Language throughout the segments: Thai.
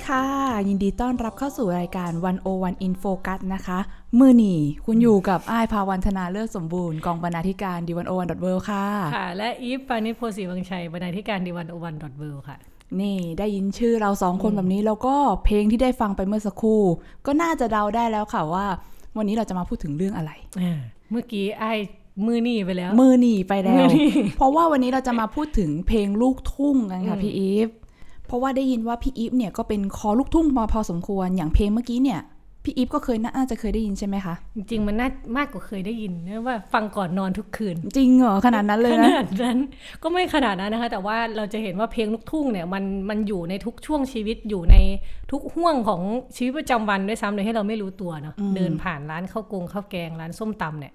ดีค่ะ ยินดีต้อนรับเข้าสู่รายการ 101 In Focus นะคะ มือหนีคุณอยู่กับอ้ายภาวันธนาเลิศสมบูรณ์ กองบรรณาธิการดีวันโอวันดอทเวค่ะ ค่ะ และอีฟปานิชโพสีวังชัยบรรณาธิการดีวันโอวันดอทเวค่ะ นี่ได้ยินชื่อเราสองคนแบบนี้แล้วก็เพลงที่ได้ฟังไปเมื่อสักครู่ ก็น่าจะเดาได้แล้วค่ะว่า วันนี้เราจะมาพูดถึงเรื่องอะไรอ่าเมื่อกี้ไอ้มือหนีไปแล้ว มือหนีไปแล้มืวอหนีเพราะว่าวันนี้เราจะมาพูดถึงเพลงลูกทุ่งกันค่ะอืมพี่อีฟ เพราะว่าได้ยินว่าพี่อีฟเนี่ยก็เป็นคอลูกทุ่งมาพอสมควรอย่างเพลงเมื่อกี้เนี่ยพี่อีฟก็เคยน่าจะเคยได้ยินใช่ไหมคะ จริงๆมันน่ามากกว่าเคยได้ยินนะว่าฟังก่อนนอนทุกคืน จริงเหรอ ขนาดนั้นเลยขนะนาดนั้นก็ไม่ขนาดนั้นนะคะ แต่ว่าเราจะเห็นว่าเพลงลูกทุ่งเนี่ยมันมันอยู่ในทุกช่วงชีวิตอยู่ในทุกห่วงของชีวิตประจำวันด้วยซ้ำเลยให้เราไม่รู้ตัวเนาะอืมเดินผ่านร้านข้าวกงข้าวแกงร้านส้มตำเนี่ย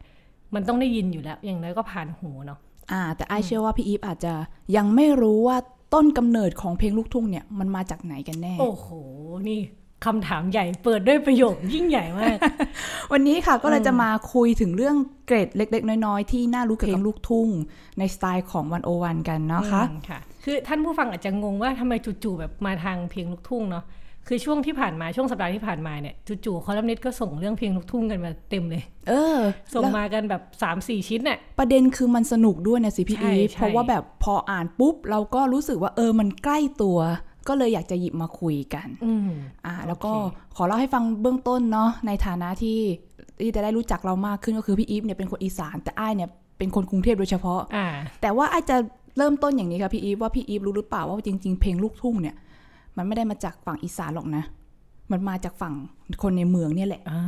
มันต้องได้ยินอยู่แล้ว อย่างน้อยก็ผ่านหูเนาะอ่า แต่ไอายเชื่อว่าพี่อีฟอาจจะยังไม่รู้ว่า ต้นกำเนิดของเพลงลูกทุ่งเนี่ยมันมาจากไหนกันแน่ โอ้โห นี่คำถามใหญ่เปิดด้วยประโยคยิ่งใหญ่มาก วันนี้ค่ะก็เลยจะมาคุยถึงเรื่องเกรดเล็ก ๆ น้อย ๆ ที่น่ารู้เกี่ยวกับเพลงลูกทุ่ง ในสไตล์ของวันโอวันกันเนาะคะอืมค่ะ คือท่านผู้ฟังอาจจะงงว่าทำไมจู่ๆแบบมาทางเพลงลูกทุ่งเนาะ คือช่วงที่ผ่านมาช่วงสัปดาห์ที่ผ่านมาเนี่ยจู่ๆคอลัมนิสต์ก็ส่งเรื่องเพลงลูกทุ่งกันมาเต็มเลย เออ ส่งแล้วมากันแบบ3ามสี่ชิ้นน่ะประเด็นคือมันสนุกด้วยนะสิพี่ใช่อีฟใช่เพราะว่าแบบพออ่านปุ๊บ เราก็รู้สึกว่าเออมันใกล้ตัว ก็เลยอยากจะหยิบมาคุยกันอืมอ่า แล้วก็โอเคขอเล่าให้ฟังเบื้องต้นเนาะในฐานะที่ที่จะได้รู้จักเรามากขึ้นก็คือพี่อีฟเนี่ยเป็นคนอีสานแต่อ้ายเนี่ยเป็นคนกรุงเทพโดยเฉพาะอ่าแต่ว่าอ้ายจะเริ่มต้นอย่างนี้ค่ะพี่อีฟว่าพี่อีฟรู้หรือเปล่าว่าจริง ๆ เพลงลูกทุ่งเนี่ย มันไม่ได้มาจากฝั่งอีสานหรอกนะ มันมาจากฝั่งคนในเมืองเนี่ยแหละอ่า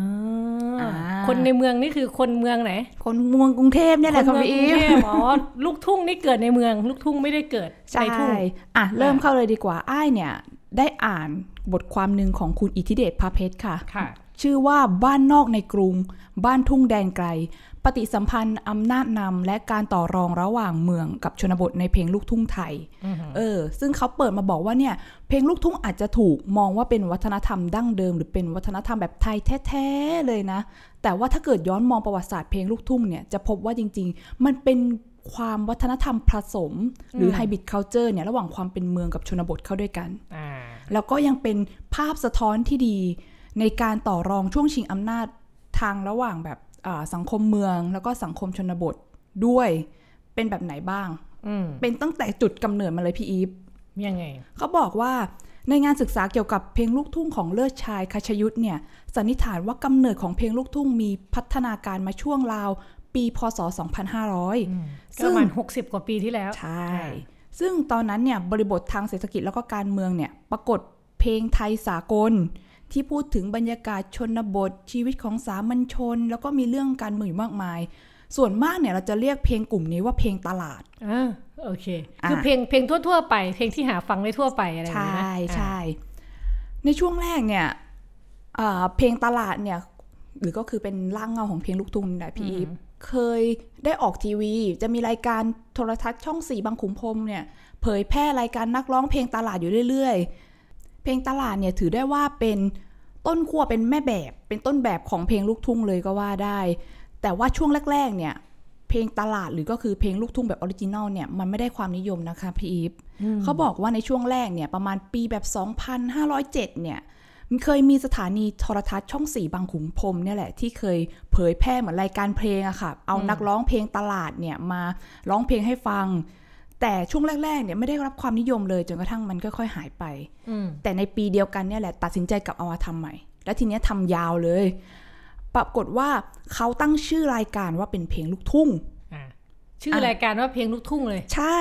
อ่าคนในเมืองนี่คือคนเมืองไหน คนเมืองกรุงเทพเนี่ยแหละคค่ะนเมืองพี่กอีรุงฟเทพอ๋อลูกทุ่งนี่เกิดในเมือง ลูกทุ่งไม่ได้เกิดใช่ในทุ่งอะเริ่มเข้าเลยดีกว่าอ้ายเนี่ย ได้อ่านบทความหนึ่งของคุณอิทธิเดชพาเพชรค่ะค่ะชื่อว่าบ้านนอกในกรุง บ้านทุ่งแดนไกล ปฏิสัมพันธ์อำนาจนำและการต่อรองระหว่างเมืองกับชนบทในเพลงลูกทุ่งไทยอือหือเออ ซึ่งเขาเปิดมาบอกว่าเนี่ย เพลงลูกทุ่งอาจจะถูกมองว่าเป็นวัฒนธรรมดั้งเดิม หรือเป็นวัฒนธรรมแบบไทยแท้ๆเลยนะ แต่ว่าถ้าเกิดย้อนมองประวัติศาสตร์เพลงลูกทุ่งเนี่ยจะพบว่าจริง ๆ มันเป็นความวัฒนธรรมผสม หรือไฮบริดเคาเจอร์เนี่ยระหว่างความเป็นเมืองกับชนบทเข้าด้วยกันอ่าแล้วก็ยังเป็นภาพสะท้อนที่ดีในการต่อรองช่วงชิงอำนาจทางระหว่างแบบอ่า สังคมเมืองแล้วก็สังคมชนบทด้วยเป็นแบบไหนบ้างอืมเป็นตั้งแต่จุดกำเนิดมาเลยพี่อีฟยังไง เขาบอกว่าในงานศึกษาเกี่ยวกับเพลงลูกทุ่งของเลิศชายคชยุทธเนี่ยสันนิษฐานว่ากำเนิดของเพลงลูกทุ่งมีพัฒนาการมาช่วงราวปีพศ 2500ก็ประมาณหกสิบกว่าปีที่แล้ว ใช่ ซึ่งตอนนั้นเนี่ยบริบททางเศรษฐกิจแล้วก็การเมืองเนี่ยปรากฏเพลงไทยสากล ที่พูดถึงบรรยากาศชนบท ชีวิตของสามัญชน แล้วก็มีเรื่องการเมืองอยู่มากมาย ส่วนมากเนี่ยเราจะเรียกเพลงกลุ่มนี้ว่าเพลงตลาดอ่าโอเคอะคือเพลงเพลงทั่วๆไป เพลงที่หาฟังได้ทั่วไปอะไรอย่างใช่เงี้ยนะใช่ในช่วงแรกเนี่ยอ่าเพลงตลาดเนี่ย หรือก็คือเป็นร่างเงาของเพลงลูกทุ่งนี่แหละพี่อีฟเคยได้ออกทีวี จะมีรายการโทรทัศน์ช่องสี่บางขุนพรหมเนี่ย เผยแพร่รายการนักร้องเพลงตลาดอยู่เรื่อยๆ เพลงตลาดเนี่ยถือได้ว่าเป็นต้นขั้วเป็นแม่แบบเป็นต้นแบบของเพลงลูกทุ่งเลยก็ว่าได้ แต่ว่าช่วงแรกๆเนี่ยเพลงตลาดหรือก็คือเพลงลูกทุ่งแบบ original เนี่ยมันไม่ได้ความนิยมนะคะพี่อีฟเขาบอกว่าในช่วงแรกเนี่ยประมาณปีแบบ 2,507 เนี่ยมันเคยมีสถานีโทรทัศน์ช่องสี่บางขุนพรหมเนี่ยแหละที่เคยเผยแพร่เหมือนรายการเพลงอะค่ะ เอานักร้องเพลงตลาดเนี่ยมาร้องเพลงให้ฟัง แต่ช่วงแรกๆเนี่ยไม่ได้รับความนิยมเลยจนกระทั่งมันค่อยๆหายไปอืมแต่ในปีเดียวกันเนี่ยแหละตัดสินใจกลับเอามาทำใหม่ แล้วทีเนี้ยทำยาวเลย ปรากฏว่าเขาตั้งชื่อรายการว่าเป็นเพลงลูกทุ่งอ่าชื่อรายการว่าเพลงลูกทุ่งเลย ใช่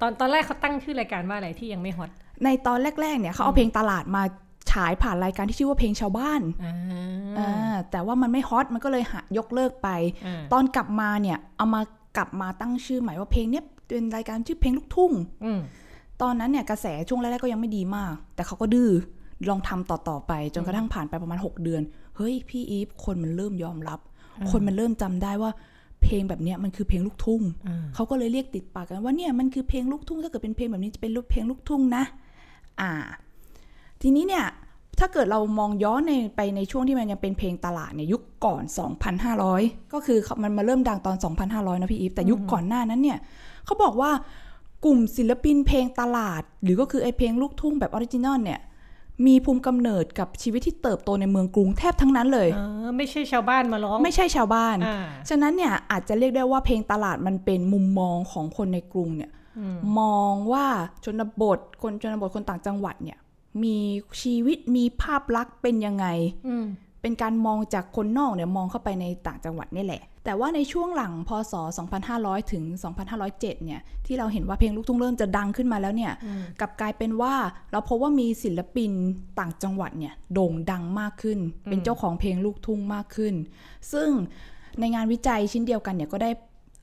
ตอนตอนแรกเขาตั้งชื่อรายการว่าอะไรที่ยังไม่ฮอตในตอนแรกๆเนี่ยเขาเอาเพลงตลาดมาฉายผ่านรายการที่ชื่อว่าเพลงชาวบ้านอ่าอ่าแต่ว่ามันไม่ฮอตมันก็เลยหายกเลิกไปอ่าตอนกลับมาเนี่ยเอามากลับมาตั้งชื่อใหม่ว่าเพลงเนี้ย เป็นรายการชื่อเพลงลูกทุ่งอืมตอนนั้นเนี่ยกระแสช่วงแรกๆก็ยังไม่ดีมาก แต่เขาก็ดื้อลองทำต่อๆไป จนกระทั่งผ่านไปประมาณ 6 เดือน เฮ้ยพี่อีฟคนมันเริ่มยอมรับ คนมันเริ่มจำได้ว่า เพลงแบบเนี้ยมันคือเพลงลูกทุ่งอ่าเขาก็เลยเรียกติดปากกันว่าเนี่ยมันคือเพลงลูกทุ่งถ้าเกิดเป็นเพลงแบบนี้จะเป็นเพลงลูกทุ่งนะ อ่า ทีนี้เนี่ยถ้าเกิดเรามองย้อนในไปในช่วงที่มันยังเป็นเพลงตลาดเนี่ยยุคก่อน 2,500 ก็คือมันมาเริ่มดังตอน 2,500 นะพี่อีฟแต่ยุคก่อนหน้านั้นเนี่ย เขาบอกว่ากลุ่มศิลปินเพลงตลาด หรือก็คือไอเพลงลูกทุ่งแบบ original เนี่ยมีภูมิกำเนิดกับชีวิตที่เติบโตในเมืองกรุงแทบทั้งนั้นเลยเออไม่ใช่ชาวบ้านมาร้อง ไม่ใช่ชาวบ้านอ่าฉะนั้นเนี่ยอาจจะเรียกได้ว่าเพลงตลาดมันเป็นมุมมองของคนในกรุงเนี่ยมองว่าชนบทคนชนบทคนต่างจังหวัดเนี่ย มีชีวิตมีภาพลักษณ์เป็นยังไงอืม เป็นการมองจากคนนอกเนี่ยมองเข้าไปในต่างจังหวัดนี่แหละ แต่ว่าในช่วงหลังพศ 2500 ถึง 2507 เนี่ยที่เราเห็นว่าเพลงลูกทุ่งเริ่มจะดังขึ้นมาแล้วเนี่ยกลับกลายเป็นว่าเราพบว่ามีศิลปินต่างจังหวัดเนี่ยโด่งดังมากขึ้น เป็นเจ้าของเพลงลูกทุ่งมากขึ้น ซึ่งในงานวิจัยชิ้นเดียวกันเนี่ยก็ได้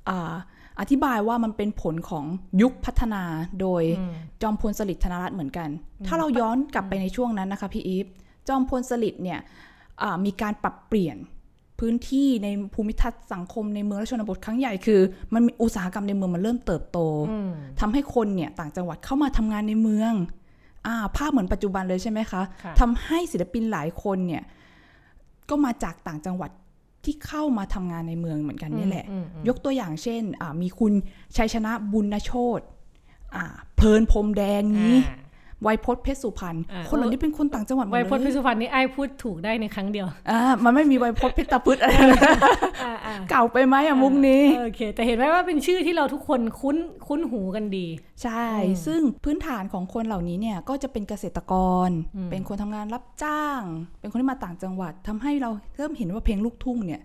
อ่าอธิบายว่ามันเป็นผลของยุคพัฒนาโดยจอมพลสฤษดิ์ธนรัตน์เหมือนกัน ถ้าเราย้อนกลับไปในช่วงนั้นนะคะพี่อีฟจอมพลสฤษดิ์เนี่ยอ่า มีการปรับเปลี่ยนพื้นที่ในภูมิทัศน์สังคมในเมืองและชนบทครั้งใหญ่คือ มันมีอุตสาหกรรมในเมืองมันเริ่มเติบโตทำให้คนเนี่ยต่างจังหวัดเข้ามาทำงานในเมืองอ่าภาพเหมือนปัจจุบันเลยใช่ไหมคะค่ะทำให้ศิลปินหลายคนเนี่ยก็มาจากต่างจังหวัดที่เข้ามาทำงานในเมืองเหมือนกันนี่แหละอืมอืมยกตัวอย่างเช่นอ่ามีคุณชัยชนะบุญโชตอ่าเพลินพรมแดงนี้อ่าไวยพจน์เพชรสุพรรณอ่าคนเหล่านี้เป็นคนต่างจังหวัดหมดไวเลยโพธิ์พิสุพรรณนี่ไอ้ายพูดถูกได้ในครั้งเดียวอ่ามันไม่มีไวยพจน์เพชรตะพืชอะไรเลยอ่าอ่าเก่าไปไหมอะมุกนี้โอเค แต่เห็นไหมว่าเป็นชื่อที่เราทุกคนคุ้นคุ้นหูกันดี ใช่ ซึ่งพื้นฐานของคนเหล่านี้เนี่ยก็จะเป็นเกษตรกร เป็นคนทำงานรับจ้าง เป็นคนที่มาต่างจังหวัดทำให้เราเริ่มเห็นว่าเพลงลูกทุ่งเนี่ย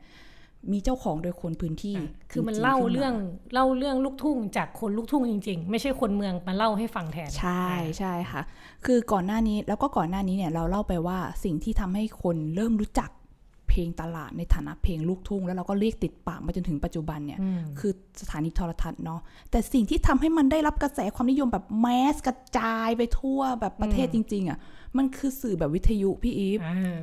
มีเจ้าของโดยคนพื้นที่ คือมันจงๆเล่าขึ้มเรื่องเล่าเรื่องลูกทุ่งจากคนลูกทุ่งจริง ๆ ไม่ใช่คนเมืองมาเล่าให้ฟังแทน ใช่ใช่ค่ะ คือก่อนหน้านี้แล้วก็ก่อนหน้านี้เนี่ยเราเล่าไปว่าสิ่งที่ทำให้คนเริ่มรู้จักเพลงตลาดในฐานะเพลงลูกทุ่ง แล้วเราก็เรียกติดปากมาจนถึงปัจจุบันเนี่ย คือสถานีโทรทัศน์เนาะแต่สิ่งที่ทำให้มันได้รับกระแสความนิยมแบบแมสกระจายไปทั่วแบบประเทศจริง ๆอะมันคือสื่อแบบวิทยุพี่อีฟอ่าอ่า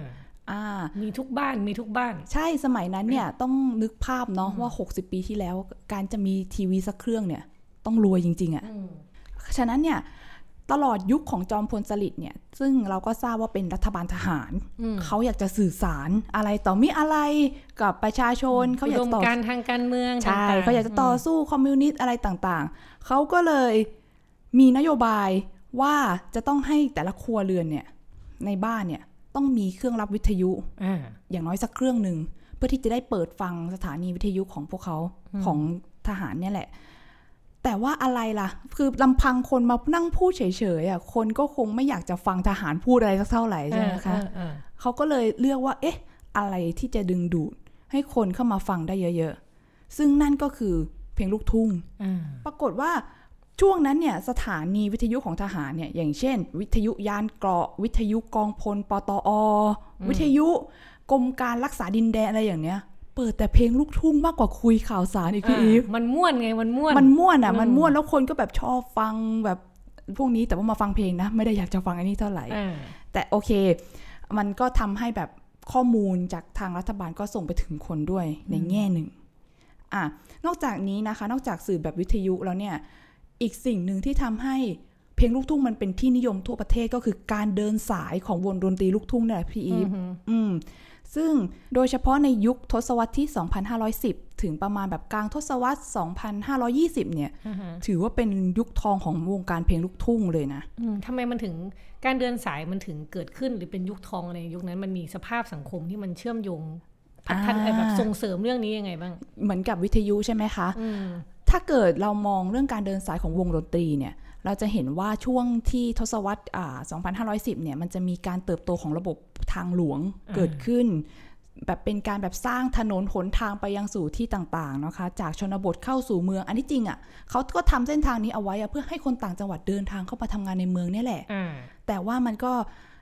มีทุกบ้านมีทุกบ้าน ใช่สมัยนั้นเนี่ยต้องนึกภาพเนาะว่า 60 ปีที่แล้ว การจะมีทีวีสักเครื่องเนี่ย ต้องรวยจริง ๆอะ่ะฉะนั้นเนี่ยตลอดยุคของจอมพลสฤษดิ์เนี่ย ซึ่งเราก็ทราบว่าเป็นรัฐบาลทหาร เขาอยากจะสื่อสารอะไรต่อมีอะไรกับประชาชน เขาอยากอุดจะมต่อการณ์ทางการเมืองใช่ต่งๆเขาอยากจะต่อสู้คอมมิวนิสต์อะไรต่างๆ เขาก็เลยมีนโยบายว่าจะต้องให้แต่ละครัวเรือนเนี่ยในบ้านเนี่ย ต้องมีเครื่องรับวิทยุอ่าอย่างน้อยสักเครื่องหนึ่งเพื่อที่จะได้เปิดฟังสถานีวิทยุของพวกเขาของทหารเนี่ยแหละ แต่ว่าอะไรล่ะ คือลำพังคนมานั่งพูดเฉยๆอะคนก็คงไม่อยากจะฟังทหารพูดอะไรสักเท่าไหร่ใช่ไหมคะอ่าอ่าเขาก็เลยเลือกว่า เอ๊ะ อะไรที่จะดึงดูด ให้คนเข้ามาฟังได้เยอะ ๆ ซึ่งนั่นก็คือเพลงลูกทุ่งอ่าปรากฏว่า ช่วงนั้นเนี่ยสถานีวิทยุของทหารเนี่ยอย่างเช่น วิทยุยานเกราะ วิทยุกองพลปตอ วิทยุกรมการรักษาดินแดนอะไรอย่างเนี้ยเปิดแต่เพลงลูกทุ่งมากกว่าคุยข่าวสารอีกพี่อีฟมันม่วนไงมันม่วนมันม่วนอะมันม่วนแล้วคนก็แบบชอบฟังแบบพวกนี้แต่ว่ามาฟังเพลงนะ ไม่ได้อยากจะฟังอันนี้เท่าไหร่อ่าแต่โอเค มันก็ทำให้แบบข้อมูลจากทางรัฐบาลก็ส่งไปถึงคนด้วยในแง่หนึ่งอะนอกจากนี้นะคะ นอกจากสื่อแบบวิทยุแล้วเนี่ย อีกสิ่งหนึ่งที่ทำให้เพลงลูกทุ่งมันเป็นที่นิยมทั่วประเทศก็คือการเดินสายของวงดนตรีลูกทุ่งเนี่ยแหละพี่อีฟอืมซึ่งโดยเฉพาะในยุคทศวรรษที่ 2510 ถึงประมาณแบบกลางทศวรรษ 2520 เนี่ย ถือว่าเป็นยุคทองของวงการเพลงลูกทุ่งเลยนะอืมทำไมมันถึงการเดินสายมันถึงเกิดขึ้นหรือเป็นยุคทองในยุคนั้นมันมีสภาพสังคมที่มันเชื่อมโยง พัฒนาอ่าแบบส่งเสริมเรื่องนี้ยังไงบ้าง เหมือนกับวิทยุใช่ไหมคะอืมถ้าเกิดเรามองเรื่องการเดินสายของวงดนตรีเนี่ย เราจะเห็นว่าช่วงที่ทศวรรษอ่า2510 เนี่ย มันจะมีการเติบโตของระบบทางหลวงเกิดขึ้น แบบเป็นการแบบสร้างถนนหนทางไปยังสู่ที่ต่างๆนะคะ จากชนบทเข้าสู่เมือง อันที่จริงอะ่ะเขาก็ทำเส้นทางนี้เอาไว้อะเพื่อให้คนต่างจังหวัดเดินทางเข้ามาทำงานในเมืองเนี่ยแหละอ่าแต่ว่ามันก็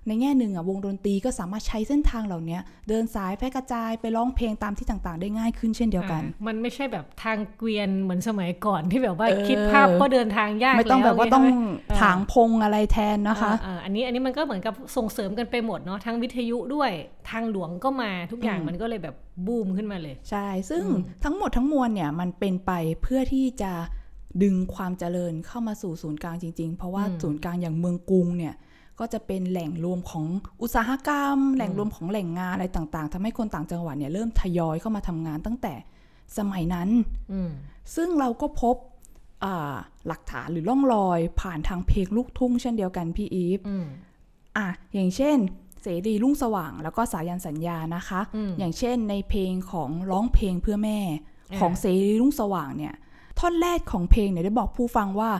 ในแง่หนึ่งอะวงดนตรีก็สามารถใช้เส้นทางเหล่านี้เดินสายแพร่กระจายไปร้องเพลงตามที่ต่างๆ ได้ง่ายขึ้นเช่นเดียวกันอ่ามันไม่ใช่แบบทางเกวียนเหมือนสมัยก่อนที่แบบว่าเออคิดภาพก็เดินทางยากไม่ต้องล้แบบว่าต้องใช่ไหมถางพงอะไรแทนนะคะอ่าอ่าอันนี้อันนี้มันก็เหมือนกับส่งเสริมกันไปหมดเนาะทั้งวิทยุด้วยทางหลวงก็มาทุกอย่างอืมมันก็เลยแบบบูมขึ้นมาเลย ใช่ ซึ่งอืมทั้งหมดทั้งมวลเนี่ยมันเป็นไปเพื่อที่จะดึงความเจริญเข้ามาสู่ศูนย์กลางจริง ๆ เพราะว่าศูนย์กลางอย่างเมืองกรุงเนี่ย ก็จะเป็นแหล่งรวมของอุตสาหกรรม แหล่งรวมของแหล่งงานอะไรต่างๆทำให้คนต่างจังหวัดเนี่ยเริ่มทยอยเข้ามาทำงานตั้งแต่สมัยนั้นอืมซึ่งเราก็พบอ่าหลักฐานหรือล่องรอยผ่านทางเพลงลูกทุ่งเช่นเดียวกันพี่อีฟอืมอะอย่างเช่น เสรีรุ่งสว่างแล้วก็สายันสัญญานะคะอืมอย่างเช่นในเพลงของร้องเพลงเพื่อแม่อ่าของเสรีรุ่งสว่างเนี่ยท่อนแรกของเพลงเนี่ยได้บอกผู้ฟังว่า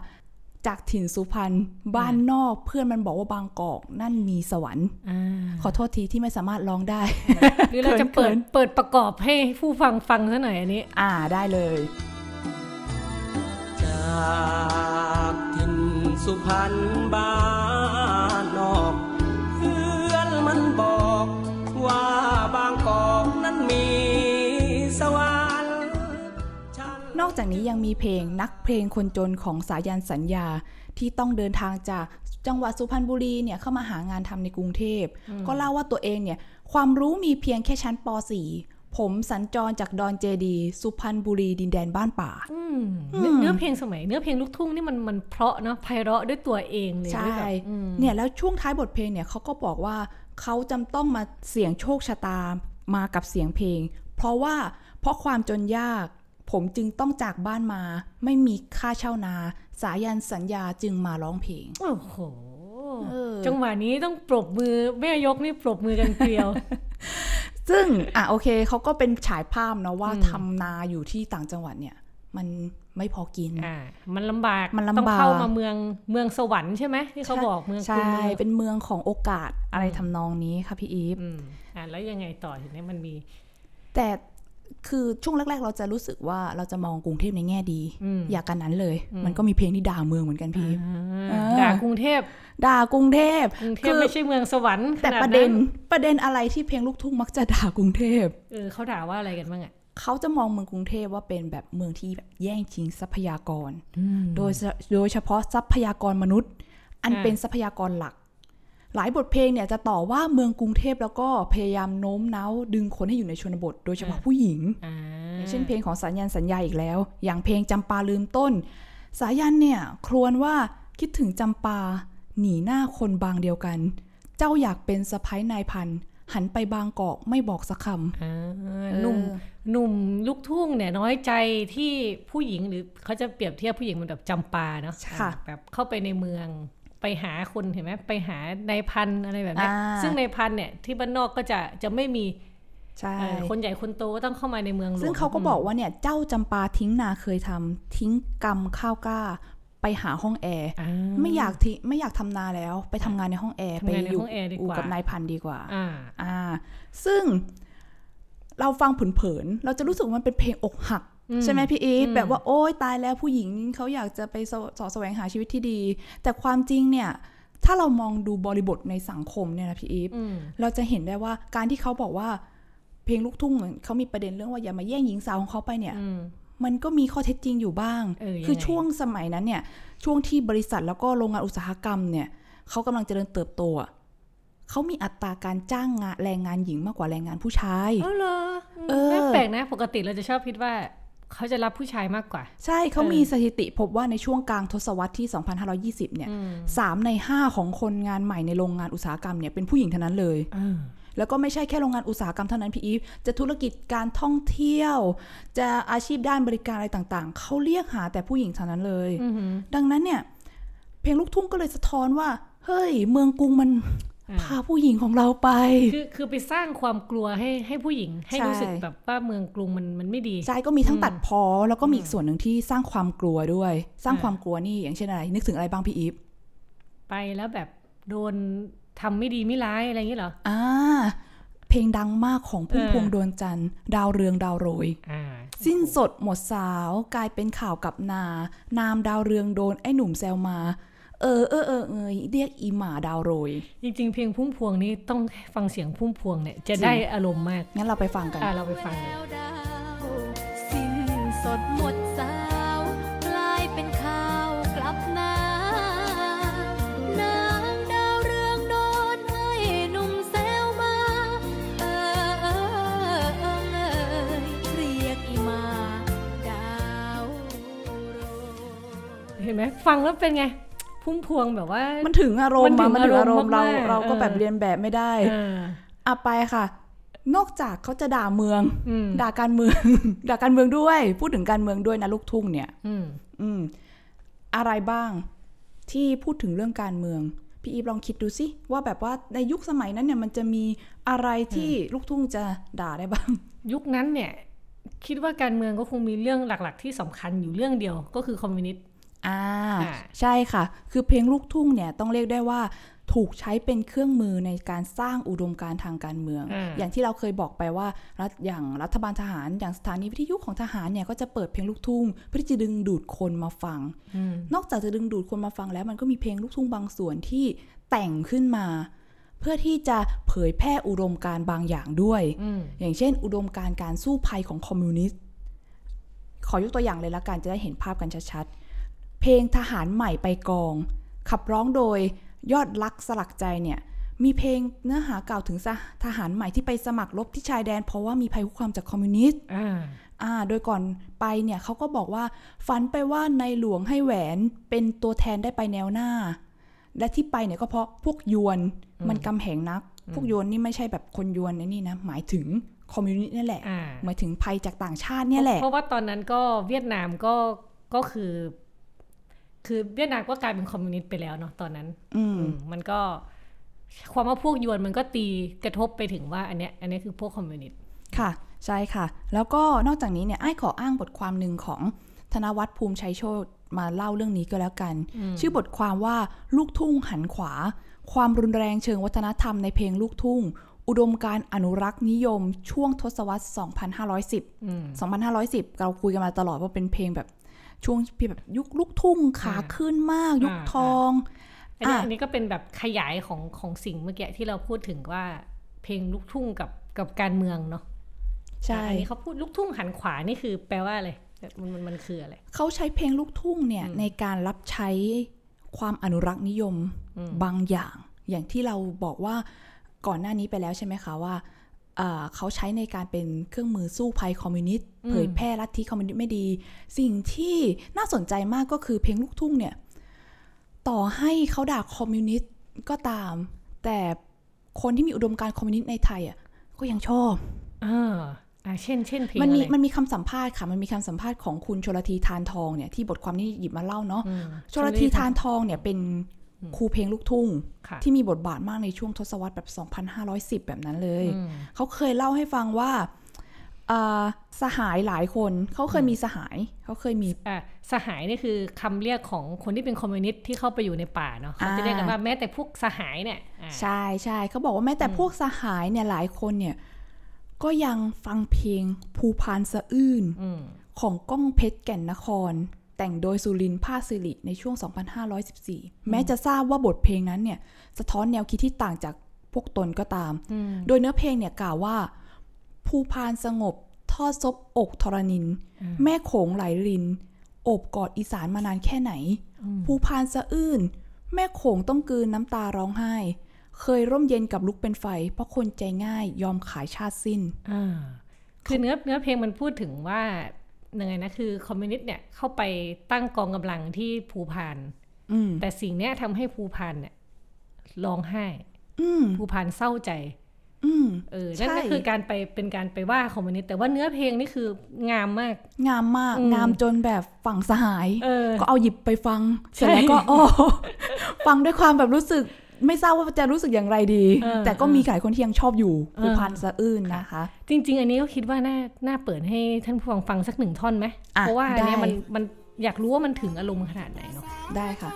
จากถิ่นสุพรรณบ้านนอกเพื่อนมันบอกว่าบางกอกนั่นมีสวรรค์อ่าขอโทษทีที่ไม่สามารถร้องได้ หรือเราจะเปิดเขินเปิดประกอบให้ผู้ฟังฟังซะหน่อยอันนี้ อ่าได้เลย จากถิ่นสุพรรณบ้านนอก เพื่อนมันบอกว่าบางกอกนั้นมีสวรรค์ฉั นนอกจากนี้ยังมีเพลงนักเพลงคนจนของสายันสัญญาที่ต้องเดินทางจากจังหวัดสุพรรณบุรีเนี่ยเข้ามาหางานทำในกรุงเทพ ก็เล่าว่าตัวเองเนี่ยความรู้มีเพียงแค่ชั้นป .4 ผมสัญจรจากดอนเจดี สุพรรณบุรีดินแดนบ้านป่าอืมเนื้อเนื้อเพลงสมัย เนื้อเพลงลูกทุ่งนี่มันมันเพราะเนาะไพเราะด้วยตัวเองเลยใช่ด้วยแบบอืมเนี่ยแล้วช่วงท้ายบทเพลงเนี่ยเขาก็บอกว่าเขาจำต้องมาเสี่ยงโชคชะตามากับเสียงเพลง เพราะว่าเพราะความจนยาก ผมจึงต้องจากบ้านมา ไม่มีค่าเช่านา สายันสัญญาจึงมาร้องเพลง โอ้โหเออจังหวะนี้ต้องปรบมือแม่ยกนี่ปรบมือกันเกลียว ซึ่งอะโอเคเขาก็เป็นฉายภาพนะว่าอืมทำนาอยู่ที่ต่างจังหวัดเนี่ย มันไม่พอกิน อ่า มันลำบาก มันลำบาก ต้องเข้ามาเมืองเมืองสวรรค์ใช่ไหมที่เขาบอกเมืองใช่กรุงเมืองเป็นเมืองของโอกาสอะไรทำนองนี้ค่ะพี่อีฟอืมอ่าแล้วยังไงต่อทีนี้มันมี แต่ คือช่วงแรก ๆ เราจะรู้สึกว่าเราจะมองกรุงเทพในแง่ดีอืมอยากกันนั้นเลยอืมมันก็มีเพลงที่ด่าเมืองเหมือนกันพี่อ่าเออด่ากรุงเทพด่ากรุงเทพกรุงเทคืพอไม่ใช่เมืองสวรรค์แต่ขนาประเด็นนประเด็นอะไรที่เพลงลูกทุ่งมักจะด่ากรุงเทพเออเขาด่าว่าอะไรกันบ้างอะเขาจะมองเมืองกรุงเทพว่าเป็นแบบเมืองที่แบบแย่งชิงทรัพยากร โดโดยยโดยเฉพาะทรัพยากรมนุษย์ อันอ่าเป็นทรัพยากรหลัก หลายบทเพลงเนี่ยจะต่อว่าเมืองกรุงเทพแล้วก็พยายามโน้มน้าวดึงคนให้อยู่ในชนบท โดยเฉพาะผู้หญิงอ่าอย่างเช่นเพลงของสายันสัญญาอีกแล้ว อย่างเพลงจำปาลืมต้น สายันเนี่ยครวญว่าคิดถึงจำปา หนีหน้าคนบางเดียวกัน เจ้าอยากเป็นสะพ้ายนายพันหันไปบางกอกไม่บอกสักคำอ่าเออหนุ่มหนุ่มลูกทุ่งเนี่ยน้อยใจที่ผู้หญิงหรือเขาจะเปรียบเทียบผู้หญิงเหมันแบบจำปาเนาะค่ะแบบเข้าไปในเมือง ไปหาคนเห็นไหมไปหานายพันอะไรแบบเนี้ยอ่าซึ่งนายพันเนี่ยที่บ้านนอกก็จะจะไม่มีใช่เอ่อคนใหญ่คนโตก็ต้องเข้ามาในเมืองหลวงซึ่งเขาก็บอกว่าเนี่ยเจ้าจำปาทิ้งนาเคยทำทิ้งกรรมข้าวกล้า ไปหาห้องแอร์อ่าไม่อยากทิ้งไม่อยากทำนาแล้ว ไปทำงานในห้องแอร์ทำไปงานในอยู่ห้องแอร์ดีกว่ายู่กับนายพันดีกว่าอ่าอ่าซึ่งเราฟังเผินๆเราจะรู้สึกว่ามันเป็นเพลงอกหักอืม ใช่ไหมพี่อีฟอืมแบบว่าโอ๊ยตายแล้วผู้หญิงเขาอยากจะไปสสอแสวงหาชีวิตที่ดี แต่ความจริงเนี่ยถ้าเรามองดูบริบทในสังคมเนี่ยนะพี่อีฟอืมเราจะเห็นได้ว่าการที่เขาบอกว่าเพลงลูกทุ่งเหมือนเขามีประเด็นเรื่องว่าอย่ามาแย่งหญิงสาวของเขาไปเนี่ยอืมมันก็มีข้อเท็จจริงอยู่บ้างเออยังไงคือช่วงสมัยนั้นเนี่ย ช่วงที่บริษัทแล้วก็โรงงานอุตสาหกรรมเนี่ยเขากำลังเจริญเติบโตอะเขามีอัตราการจ้างงานแรงงานหญิงมากกว่าแรงงานผู้ชายอ๋อเหรอเออไม่แปลกนะ ปกติเราจะชอบคิดว่า เขาจะรับผู้ชายมากกว่า ใช่เขาเออมีสถิติพบว่าในช่วงกลางทศวรรษที่ 2520 เนี่ยอืมสามในห้าของคนงานใหม่ในโรงงานอุตสาหกรรมเนี่ยเป็นผู้หญิงเท่านั้นเลยอ่าแล้วก็ไม่ใช่แค่โรงงานอุตสาหกรรมเท่านั้นพี่อีฟจะธุรกิจการท่องเที่ยว จะอาชีพด้านบริการอะไรต่างๆ เขาเรียกหาแต่ผู้หญิงเท่านั้นเลยอือหือดังนั้นเนี่ย เพลงลูกทุ่งก็เลยสะท้อนว่า เฮ้ย เมืองกรุงมันอ่า พาผู้หญิงของเราไป คือคือไปสร้างความกลัวให้ให้ผู้หญิง ให้ใช่รู้สึกแบบว่าเมืองกรุงมันมันไม่ดี ใช่ก็มีทั้งตัดพอ แล้วก็มีอีกส่วนหนึ่งที่สร้างความกลัวด้วย สร้างความกลัวนี่อย่างเช่นอะไร นึกถึงอะไรบ้างพี่อีฟไปแล้วแบบโดนทำไม่ดีไม่ร้ายอะไรอย่างนี้เหรออ่าเพลงดังมากของพุ่มเออพวงดวงจันทร์ดาวเรืองดาวโรยอ่าสิ้นสดหมดสาวกลายเป็นข่าวกับนา นามดาวเรืองโดนไอ้หนุ่มแซวมา เออเออเออเอยเรียกอีหมาดาวโรย จริง ๆ เพลงพุ่มพวงนี้ต้องฟังเสียงพุ่มพวงเนี่ยจะได้อารมณ์มาก งั้นเราไปฟังกันอะเราไปฟังเลยแล้วดาวสิ้นสดหมดสาวกลายเป็นข้าวกลับนานางดาวเรืองโดนให้หนุ่มแซวมาเออเออเออเอยเรียกอีมาดาวโรยเห็นไหมฟังแล้วเป็นไง พุ่มพวงแบบว่า มันถึงอารมณ์มันถึอะงมันถึงอารมณ์เราอารมณ์มากๆเราก็แบบเออเรียนแบบไม่ได้เอออะไปค่ะ นอกจากเขาจะด่าเมืองอืมด่าการเมือง ด่าการเมืองด้วย พูดถึงการเมืองด้วยนะลูกทุ่งเนี่ยอืมอืมอะไรบ้างที่พูดถึงเรื่องการเมือง พี่อีฟลองคิดดูสิว่าแบบว่าในยุคสมัยนั้นเนี่ยมันจะมีอะไรที่ลูกทุ่งจะด่าได้บ้าง ยุคนั้นเนี่ย คิดว่าการเมืองก็คงมีเรื่องหลัก ๆ ที่สำคัญอยู่เรื่องเดียวก็คือคอมมิวนิสต์ อ่าอ่าใช่ค่ะ คือเพลงลูกทุ่งเนี่ยต้องเรียกได้ว่าถูกใช้เป็นเครื่องมือในการสร้างอุดมการณ์ทางการเมืองอ่าอย่างที่เราเคยบอกไปว่ารัฐอย่างรัฐบาลทหาร อย่างสถานีวิทยุของทหารเนี่ยก็จะเปิดเพลงลูกทุ่ง เพื่อที่จะดึงดูดคนมาฟังอืมนอกจากจะดึงดูดคนมาฟังแล้ว มันก็มีเพลงลูกทุ่งบางส่วนที่แต่งขึ้นมา เพื่อที่จะเผยแพร่อุดมการณ์บางอย่างด้วยอืมอย่างเช่น อุดมการณ์การสู้ภัยของคอมมิวนิสต์ขอยกตัวอย่างเลยละกันจะได้เห็นภาพกันชัดๆ เพลงทหารใหม่ไปกอง ขับร้องโดยยอดรักสลักใจเนี่ยมีเพลงเนื้อหากล่าวถึงทหารใหม่ที่ไปสมัครรบที่ชายแดน เพราะว่ามีภัยคุกคามจากคอมมิวนิสต์อ่าอ่า โดยก่อนไปเนี่ยเขาก็บอกว่า ฝันไปว่าในหลวงให้แหวนเป็นตัวแทนได้ไปแนวหน้า และที่ไปเนี่ยก็เพราะพวกยวนมันกำแหงนัก พวกยวนนี่ไม่ใช่แบบคนยวนไอ้นี่นะ หมายถึงคอมมิวนิสต์นี่แหละอ่าหมายถึงภัยจากต่างชาติเนี่ยแหละ เพราะว่าตอนนั้นก็เวียดนามก็ก็คือ คือเวียดนามก็กลายเป็นคอมมิวนิสต์ไปแล้วเนาะตอนนั้น อืมอืมมันก็ความว่าพวกยวนมันก็ตีกระทบไปถึงว่าอันเนี้ยอันเนี้ยคือพวกคอมมิวนิสต์ค่ะ ใช่ค่ะ แล้วก็นอกจากนี้เนี่ยไอ้ายขออ้างบทความหนึ่งของธนวัฒน์ภูมิชัยโชตมาเล่าเรื่องนี้ก็แล้วกัน ชื่อบทความว่าลูกทุ่งหันขวา ความรุนแรงเชิงวัฒนธรรมในเพลงลูกทุ่ง อุดมการณ์อนุรักษ์นิยมช่วงทศวรรษ 2510อืม2510 เราคุยกันมาตลอดว่าเป็นเพลงแบบ ช่วงที่แบบยุคลูกทุ่งขาขึ้นมาก ยุคอ่าทองอันนี้อะอันนี้ก็เป็นแบบขยายของของสิ่งเมื่อกี้ที่เราพูดถึงว่าเพลงลูกทุ่งกับกับการเมืองเนาะใช่อันนี้เขาพูดลูกทุ่งหันขวานี่คือแปลว่าอะไรมันมันมันคืออะไรเขาใช้เพลงลูกทุ่งเนี่ยในการรับใช้ความอนุรักษ์นิยมบางอย่าง อย่างที่เราบอกว่าก่อนหน้านี้ไปแล้วใช่ไหมคะว่าอ่า เขาใช้ในการเป็นเครื่องมือสู้ภัยคอมมิวนิสต์เผยแพร่ลัทธิคอมมิวนิสต์ไม่ดี สิ่งที่น่าสนใจมากก็คือเพลงลูกทุ่งเนี่ย ต่อให้เขาด่าคอมมิวนิสต์ก็ตาม แต่คนที่มีอุดมการณ์คอมมิวนิสต์ในไทยอะก็ยังชอบอ่าอ่าเช่นเช่นเพลงมันมีอะไรมันมีคำสัมภาษณ์ค่ะ มันมีคำสัมภาษณ์ของคุณชลธี ธารทองเนี่ยที่บทความนี้หยิบมาเล่าเนาะอืมชลธี ธารทองเนี่ยเป็น ครูเพลงลูกทุ่งค่ะที่มีบทบาทมากในช่วงทศวรรษแบบ 2,510 แบบนั้นเลยอืมเขาเคยเล่าให้ฟังว่าอ่าสหายหลายคนเขาเคยมีสหายเขาเคยมีอะสหายนี่คือคำเรียกของคนที่เป็นคอมมิวนิสต์ที่เข้าไปอยู่ในป่าเนาะเขาจะอ่าเรียกกันว่าแม้แต่พวกสหายเนี่ยอะใช่ใช่เขาบอกว่าแม้แต่พวกสหายเนี่ยหลายคนเนี่ยก็ยังฟังเพลงภูพานสะอื้นอืมของก้องเพชรแก่นนคร แต่งโดยสุรินทร์ภาคสิริในช่วง 2514 แม้จะทราบว่าบทเพลงนั้นเนี่ยสะท้อนแนวคิดที่ต่างจากพวกตนก็ตามอืมโดยเนื้อเพลงเนี่ยกล่าวว่า ภูพานสงบ ทอดซบอกทรณิน แม่โขงไหลริน โอบกอดอีสานมานานแค่ไหน ภูพานสะอื้น แม่โขงต้องกลืนน้ำตาร้องไห้ เคยร่มเย็นกับลุกเป็นไฟ เพราะคนใจง่ายยอมขายชาติสิ้นอ่าคือเนื้อเนื้อเพลงมันพูดถึงว่า ยังไงนะคือคอมมิวนิสต์เนี่ยเข้าไปตั้งกองกำลังที่ภูพานอืมแต่สิ่งเนี้ยทำให้ภูพานเนี่ยร้องไห้อืมภูพานเศร้าใจอืมเออนั่นก็ใช่คือการไปเป็นการไปว่าคอมมิวนิสต์แต่ว่าเนื้อเพลงนี่คืองามมาก งามมากอืมงามจนแบบฝั่งสหายเออก็เอาหยิบไปฟังใช่เสร็จแล้วก็อ๋อฟังด้วยความแบบรู้สึก ไม่ทราบว่าจะรู้สึกอย่างไรดีเออแต่ก็มีหลายคนที่ยังชอบอยู่เออภูพันธ์สะอื้นนะคะ จริง ๆ อันนี้ก็คิดว่าน่าน่าเปิดให้ท่านผู้ฟังฟังสักหนึ่งท่อนไหมอะเพราะว่าอันเนี้ยได้มันมันอยากรู้ว่ามันถึงอารมณ์ขนาดไหนเนาะได้ค่ะ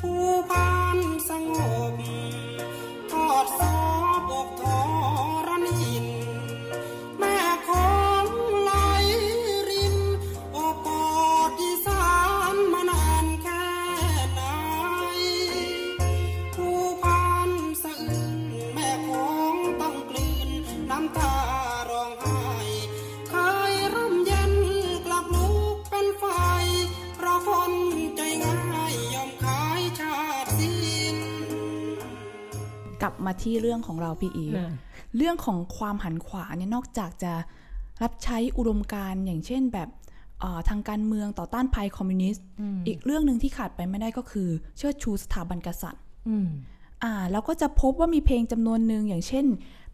ผู้พันสงบทอด มาที่เรื่องของเราพี่อีฟนะเรื่องของความหันขวาเนี่ยนอกจากจะรับใช้อุดมการณ์อย่างเช่นแบบเอ่อทางการเมืองต่อต้านภัยคอมมิวนิสต์ อีกเรื่องหนึ่งที่ขาดไปไม่ได้ก็คือ เชิดชูสถาบันกษัตริย์อืมอ่าแล้วก็จะพบว่ามีเพลงจำนวนหนึ่งอย่างเช่น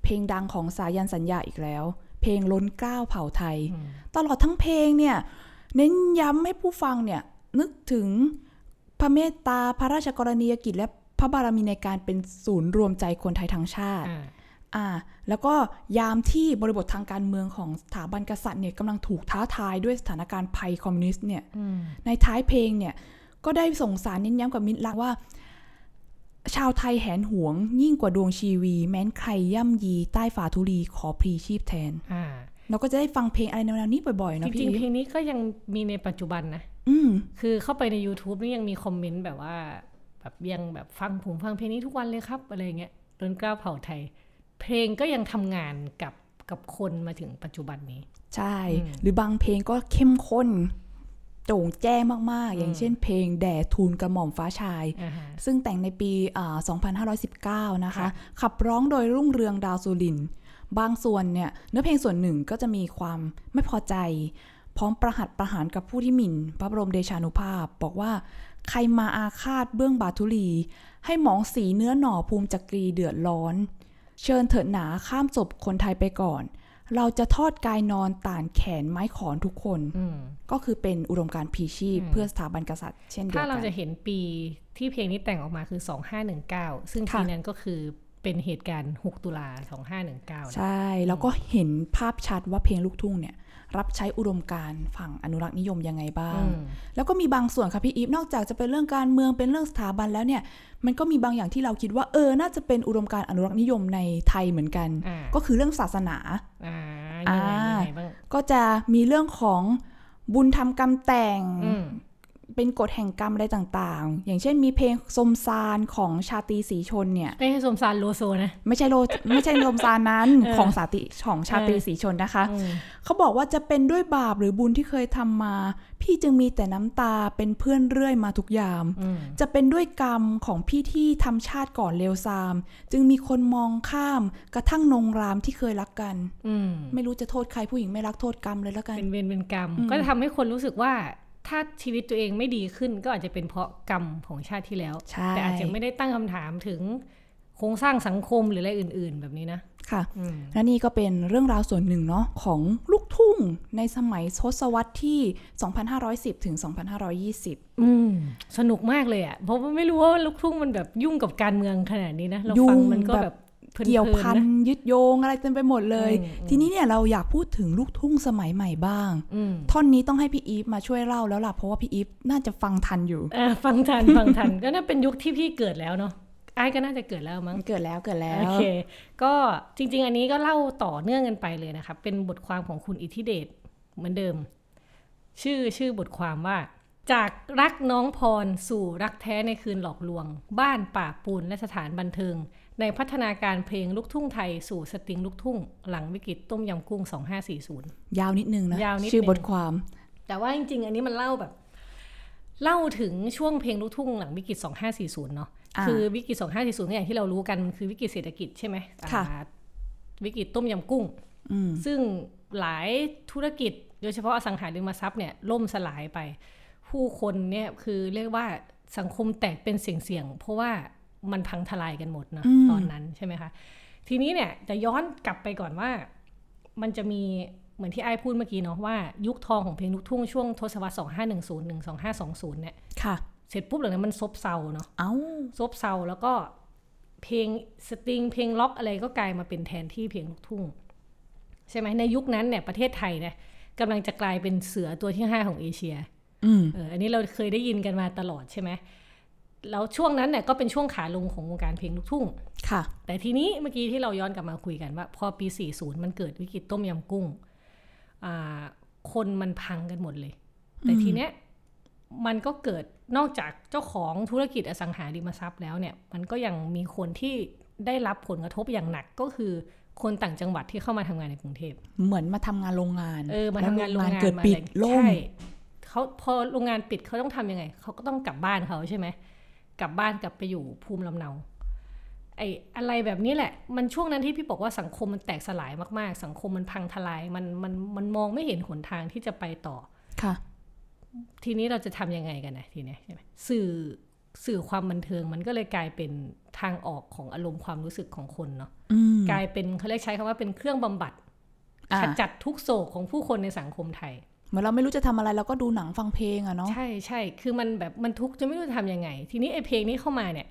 เพลงดังของสายันสัญญาอีกแล้ว เพลงล้นเกล้าวเผ่าไทย ตลอดทั้งเพลงเนี่ย เน้นย้ำให้ผู้ฟังเนี่ย นึกถึงพระเมตตาพระราชกรณียกิจและ พระบารมีในการเป็นศูนย์รวมใจคนไทยทั้งชาติอ่าอ่าแล้วก็ยามที่บริบททางการเมืองของสถาบันกษัตริย์เนี่ยกำลังถูกท้าทายด้วยสถานการณ์ภัยคอมมิวนิสต์เนี่ยอืมในท้ายเพลงเนี่ยก็ได้ส่งสารเน้นย้ำกับมิตรรักว่า ชาวไทยแหนหวง ยิ่งกว่าดวงชีวี แม้นใครย่ำยีใต้ฝ่าทุลีขอพลีชีพแทนอ่าเราก็จะได้ฟังเพลงอะไรแนวๆนี้บ่อยๆจเนาะริพี่งๆเพลงนี้ก็ยังมีในปัจจุบันนะ อืมคือเข้าไปใน YouTube นี่ยังมีคอมเมนต์แบบว่า แบบยังแบบฟังผมฟังเพลงนี้ทุกวันเลยครับอะไรเงี้ยเดินกล้าวเผ่าไทย เพลงก็ยังทำงานกับกับคนมาถึงปัจจุบันนี้ ใช่ หรือบางเพลงก็เข้มข้นโจ่งแจ้งมาก ๆ อย่างเช่นเพลงแด่ทูลกระหม่อมฟ้าชายอ่าฮะซึ่งแต่งในปีอ่า2519 นะคะค่ะขับร้องโดยรุ่งเรืองดาวสุรินทร์บางส่วนเนี่ยเนื้อเพลงส่วนหนึ่งก็จะมีความไม่พอใจ พร้อมประหัตประหารกับผู้ที่หมิ่น พระบรมเดชานุภาพ บอกว่า ใครมาอาฆาตเบื้องบาทุลี ให้หมองสีเนื้อหน่อภูมิจักรีเดือดร้อน เชิญเถิดหนาข้ามศพคนไทยไปก่อน เราจะทอดกายนอนต่านแขนไม้ขอนทุกคนอืมก็คือเป็นอุดมการณ์พลีชีพ เพื่อสถาบันกษัตริย์เช่นเดียวถ้ากัเรานจะเห็นปีที่เพลงนี้แต่งออกมาคือ 2519 ซึ่งค่ะปีนั้นก็คือเป็นเหตุการณ์ 6 ตุลา2519 ใช่ แล้วก็เห็นภาพชัดว่าเพลงลูกทุ่งเนี่ย รับใช้อุดมการณ์ฝั่งอนุรักษ์นิยมยังไงบ้างอืมแล้วก็มีบางส่วนค่ะพี่อีฟนอกจากจะเป็นเรื่องการเมืองเป็นเรื่องสถาบันแล้วเนี่ย มันก็มีบางอย่างที่เราคิดว่าเออน่าจะเป็นอุดมการณ์อนุรักษ์นิยมในไทยเหมือนกันอ่าก็คือเรื่องศาสนาอ่ายังไงยังไงบ้างก็จะมีเรื่องของบุญทำกรรมแต่งอืม เป็นกฎแห่งกรรมอะไรต่างๆ อย่างเช่นมีเพลงสมซานของชาตรีสีชนเนี่ยไม่ใช่สมสารโลโซนะ ไม่ใช่โลไม่ใช่ลมซานนั้นเออของสาติของชาตรีเออสีชนนะคะอืมเขาบอกว่าจะเป็นด้วยบาปหรือบุญที่เคยทำมา พี่จึงมีแต่น้ำตาเป็นเพื่อนเรื่อยมาทุกยามอืมจะเป็นด้วยกรรมของพี่ที่ทำชาติก่อนเลวซาม จึงมีคนมองข้ามกระทั่งนงรามที่เคยรักกันอืมไม่รู้จะโทษใครผู้หญิงไม่รักโทษกรรมเลยแล้วกันเป็นเวรเป็นกรรมอืมก็จะทำให้คนรู้สึกว่า ถ้าชีวิตตัวเองไม่ดีขึ้นก็อาจจะเป็นเพราะกรรมของชาติที่แล้วใช่แต่อาจจะไม่ได้ตั้งคำถามถึงโครงสร้างสังคมหรืออะไรอื่น ๆ แบบนี้นะค่ะอืมและนี่ก็เป็นเรื่องราวส่วนหนึ่งเนาะของลูกทุ่งในสมัยทศวรรษที่ 2510 ถึง 2520 อืม สนุกมากเลยอะ เพราะว่าไม่รู้ว่าลูกทุ่งมันแบบยุ่งกับการเมืองขนาดนี้นะ เราฟังมันก็แบบพลินๆ เกี่ยวพันนะยึดโยงอะไรเต็มไปหมดเลยอืมอืมทีนี้เนี่ยเราอยากพูดถึงลูกทุ่งสมัยใหม่บ้างอืมท่อนนี้ต้องให้พี่อีฟมาช่วยเล่าแล้วล่ะเพราะว่าพี่อีฟน่าจะฟังทันอยู่เออฟังทันฟังทันก็น่าเป็นยุคที่พี่เกิดแล้วเนาะไอ้ายก็น่าจะเกิดแล้วมั้งเกิดแล้วเกิดแล้วโอเคก็จริง ๆ อันนี้ก็เล่าต่อเนื่องกันไปเลยนะคะเป็นบทความของคุณอิทธิเดชเหมือนเดิม ชื่อชื่อบทความว่า จากรักน้องพรสู่รักแท้ในคืนหลอกลวง บ้านป่าปูนและสถานบันเทิง ในพัฒนาการเพลงลูกทุ่งไทยสู่สตริงลูกทุ่ง หลังวิกฤตต้มยำกุ้ง 2540 ยาวนิดนึงนะยาวนิดนึงชื่อบทความ แต่ว่าจริง ๆ อันนี้มันเล่าแบบ เล่าถึงช่วงเพลงลูกทุ่งหลังวิกฤต 2540 เนาะอ่าคือวิกฤต 2540ก็อย่างที่เรารู้กันมันคือวิกฤตเศรษฐกิจใช่ไหมค่ะอ่าวิกฤตต้มยำกุ้งอืมซึ่งหลายธุรกิจโดยเฉพาะอสังหาริมทรัพย์เนี่ยล่มสลายไป ผู้คนเนี่ยคือเรียกว่าสังคมแตกเป็นเสี่ยงๆเพราะว่า มันพังทลายกันหมดเนาะอืมตอนนั้นใช่ไหมคะ ทีนี้เนี่ยจะย้อนกลับไปก่อนว่า มันจะมีเหมือนที่ไอ้ายพูดเมื่อกี้เนาะว่ายุคทองของเพลงลูกทุ่งช่วงทศวรรษ2510 12520เนี่ยค่ะ เสร็จปุ๊บหลังนั้นมันซบเซาเนาะเอ้าซบเซาแล้วก็เพลงสตริงเพลงล็อกอะไรก็กลายมาเป็นแทนที่เพลงลูกทุ่ง ใช่ไหมในยุคนั้นเนี่ยประเทศไทยเนี่ยกำลังจะกลายเป็นเสือตัวที่ห้าของเอเชีย อืมเอออันนี้เราเคยได้ยินกันมาตลอดใช่ไหม แล้วช่วงนั้นเนี่ยก็เป็นช่วงขาลงของวงการเพลงลูกทุ่ง ค่ะ แต่ทีนี้เมื่อกี้ที่เราย้อนกลับมาคุยกันว่า พอปี 40 มันเกิดวิกฤตต้มยำกุ้งอ่าคนมันพังกันหมดเลย แต่ทีเนี้ยมันก็เกิดนอกจากเจ้าของธุรกิจอสังหาริมทรัพย์แล้วเนี่ย มันก็ยังมีคนที่ได้รับผลกระทบอย่างหนักก็คือคนต่างจังหวัดที่เข้ามาทำงานในกรุงเทพ เหมือนมาทำงานโรงงาน เออ มาทำงานโรงงานแล้วเกิดมาปิดอะไรล่มใช่เขาพอโรงงานปิดเขาต้องทำยังไง เขาก็ต้องกลับบ้านเขาใช่ไหม กลับบ้านกลับไปอยู่ภูมิลำเนาไอ้อะไรแบบนี้แหละ มันช่วงนั้นที่พี่บอกว่าสังคมมันแตกสลายมากๆ สังคมมันพังทลาย มันมันมันมองไม่เห็นหนทางที่จะไปต่อค่ะ ทีนี้เราจะทำยังไงกันนะทีเนี้ยใช่ไหมสื่อสื่อความบันเทิงมันก็เลยกลายเป็นทางออกของอารมณ์ความรู้สึกของคนเนาะอืมกลายเป็นเขาเรียกใช้คำว่าเป็นเครื่องบำบัดอ่าขจัดทุกโศกของผู้คนในสังคมไทย เหมือนเราไม่รู้จะทำอะไรเราก็ดูหนังฟังเพลงอะเนาะใช่ใช่คือมันแบบมันทุกข์จะไม่รู้จะทำยังไง ทีนี้ไอ้เพลงนี้เข้ามาเนี่ย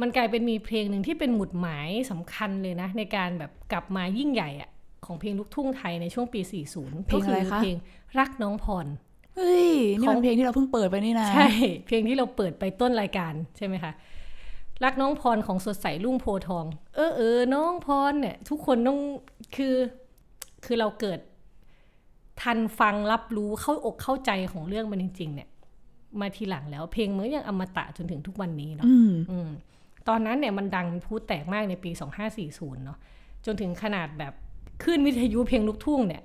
มันกลายเป็นมีเพลงหนึ่งที่เป็นหมุดหมายสำคัญเลยนะ ในการแบบกลับมายิ่งใหญ่อะของเพลงลูกทุ่งไทยในช่วงปี 40เพลงอะไรคะก็เพลงรักน้องพรเฮ้ยนี่ขอมังนเพลงที่เราเพิ่งเปิดไปนี่นะใช่ เพลงที่เราเปิดไปต้นรายการใช่ไหมคะรักน้องพรของสดใสรุ่งโพธิ์ทอง เออเออน้องพรเนี่ย ทุกคนต้องคือ คือเราเกิด ทันฟังรับรู้เข้าอกเข้าใจของเรื่องมันจริง ๆ เนี่ย มาทีหลังแล้วเพลงมันก็ยังอมตะจนถึงทุกวันนี้เนาะอืมอืมตอนนั้นเนี่ยมันดังพูดแตกมากในปี 2540 เนาะจนถึงขนาดแบบขึ้นวิทยุเพลงลูกทุ่งเนี่ย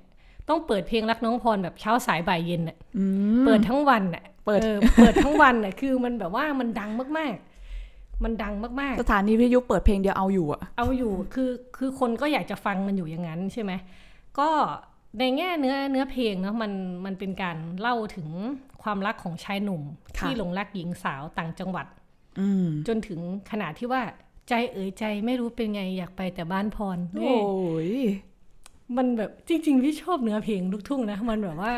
ต้องเปิดเพลงรักน้องพรแบบเช้าสายบ่ายเย็นน่ะอืมเปิดทั้งวันน่ะเปิดออเปิดทั้งวันน่ะคือมันแบบว่ามันดังมากๆ มันดังมากสถานีวิทยุเปิดเพลงเดียวเอาอยู่อะๆเอาอยู่คือคือคนก็อยากจะฟังมันอยู่อย่างนั้นใช่ไหมก็ ในแง่เนื้อเนื้อเพลงเนาะมันมันเป็นการเล่าถึงความรักของชายหนุ่ม ที่หลงรักหญิงสาวต่างจังหวัดอืมจนถึงขนาดที่ว่าใจเอ๋ยใจไม่รู้เป็นไงอยากไปแต่บ้านพรโอ้นี่ยมันแบบจริง ๆ พี่ชอบเนื้อเพลงลูกทุ่งนะมันแบบว่า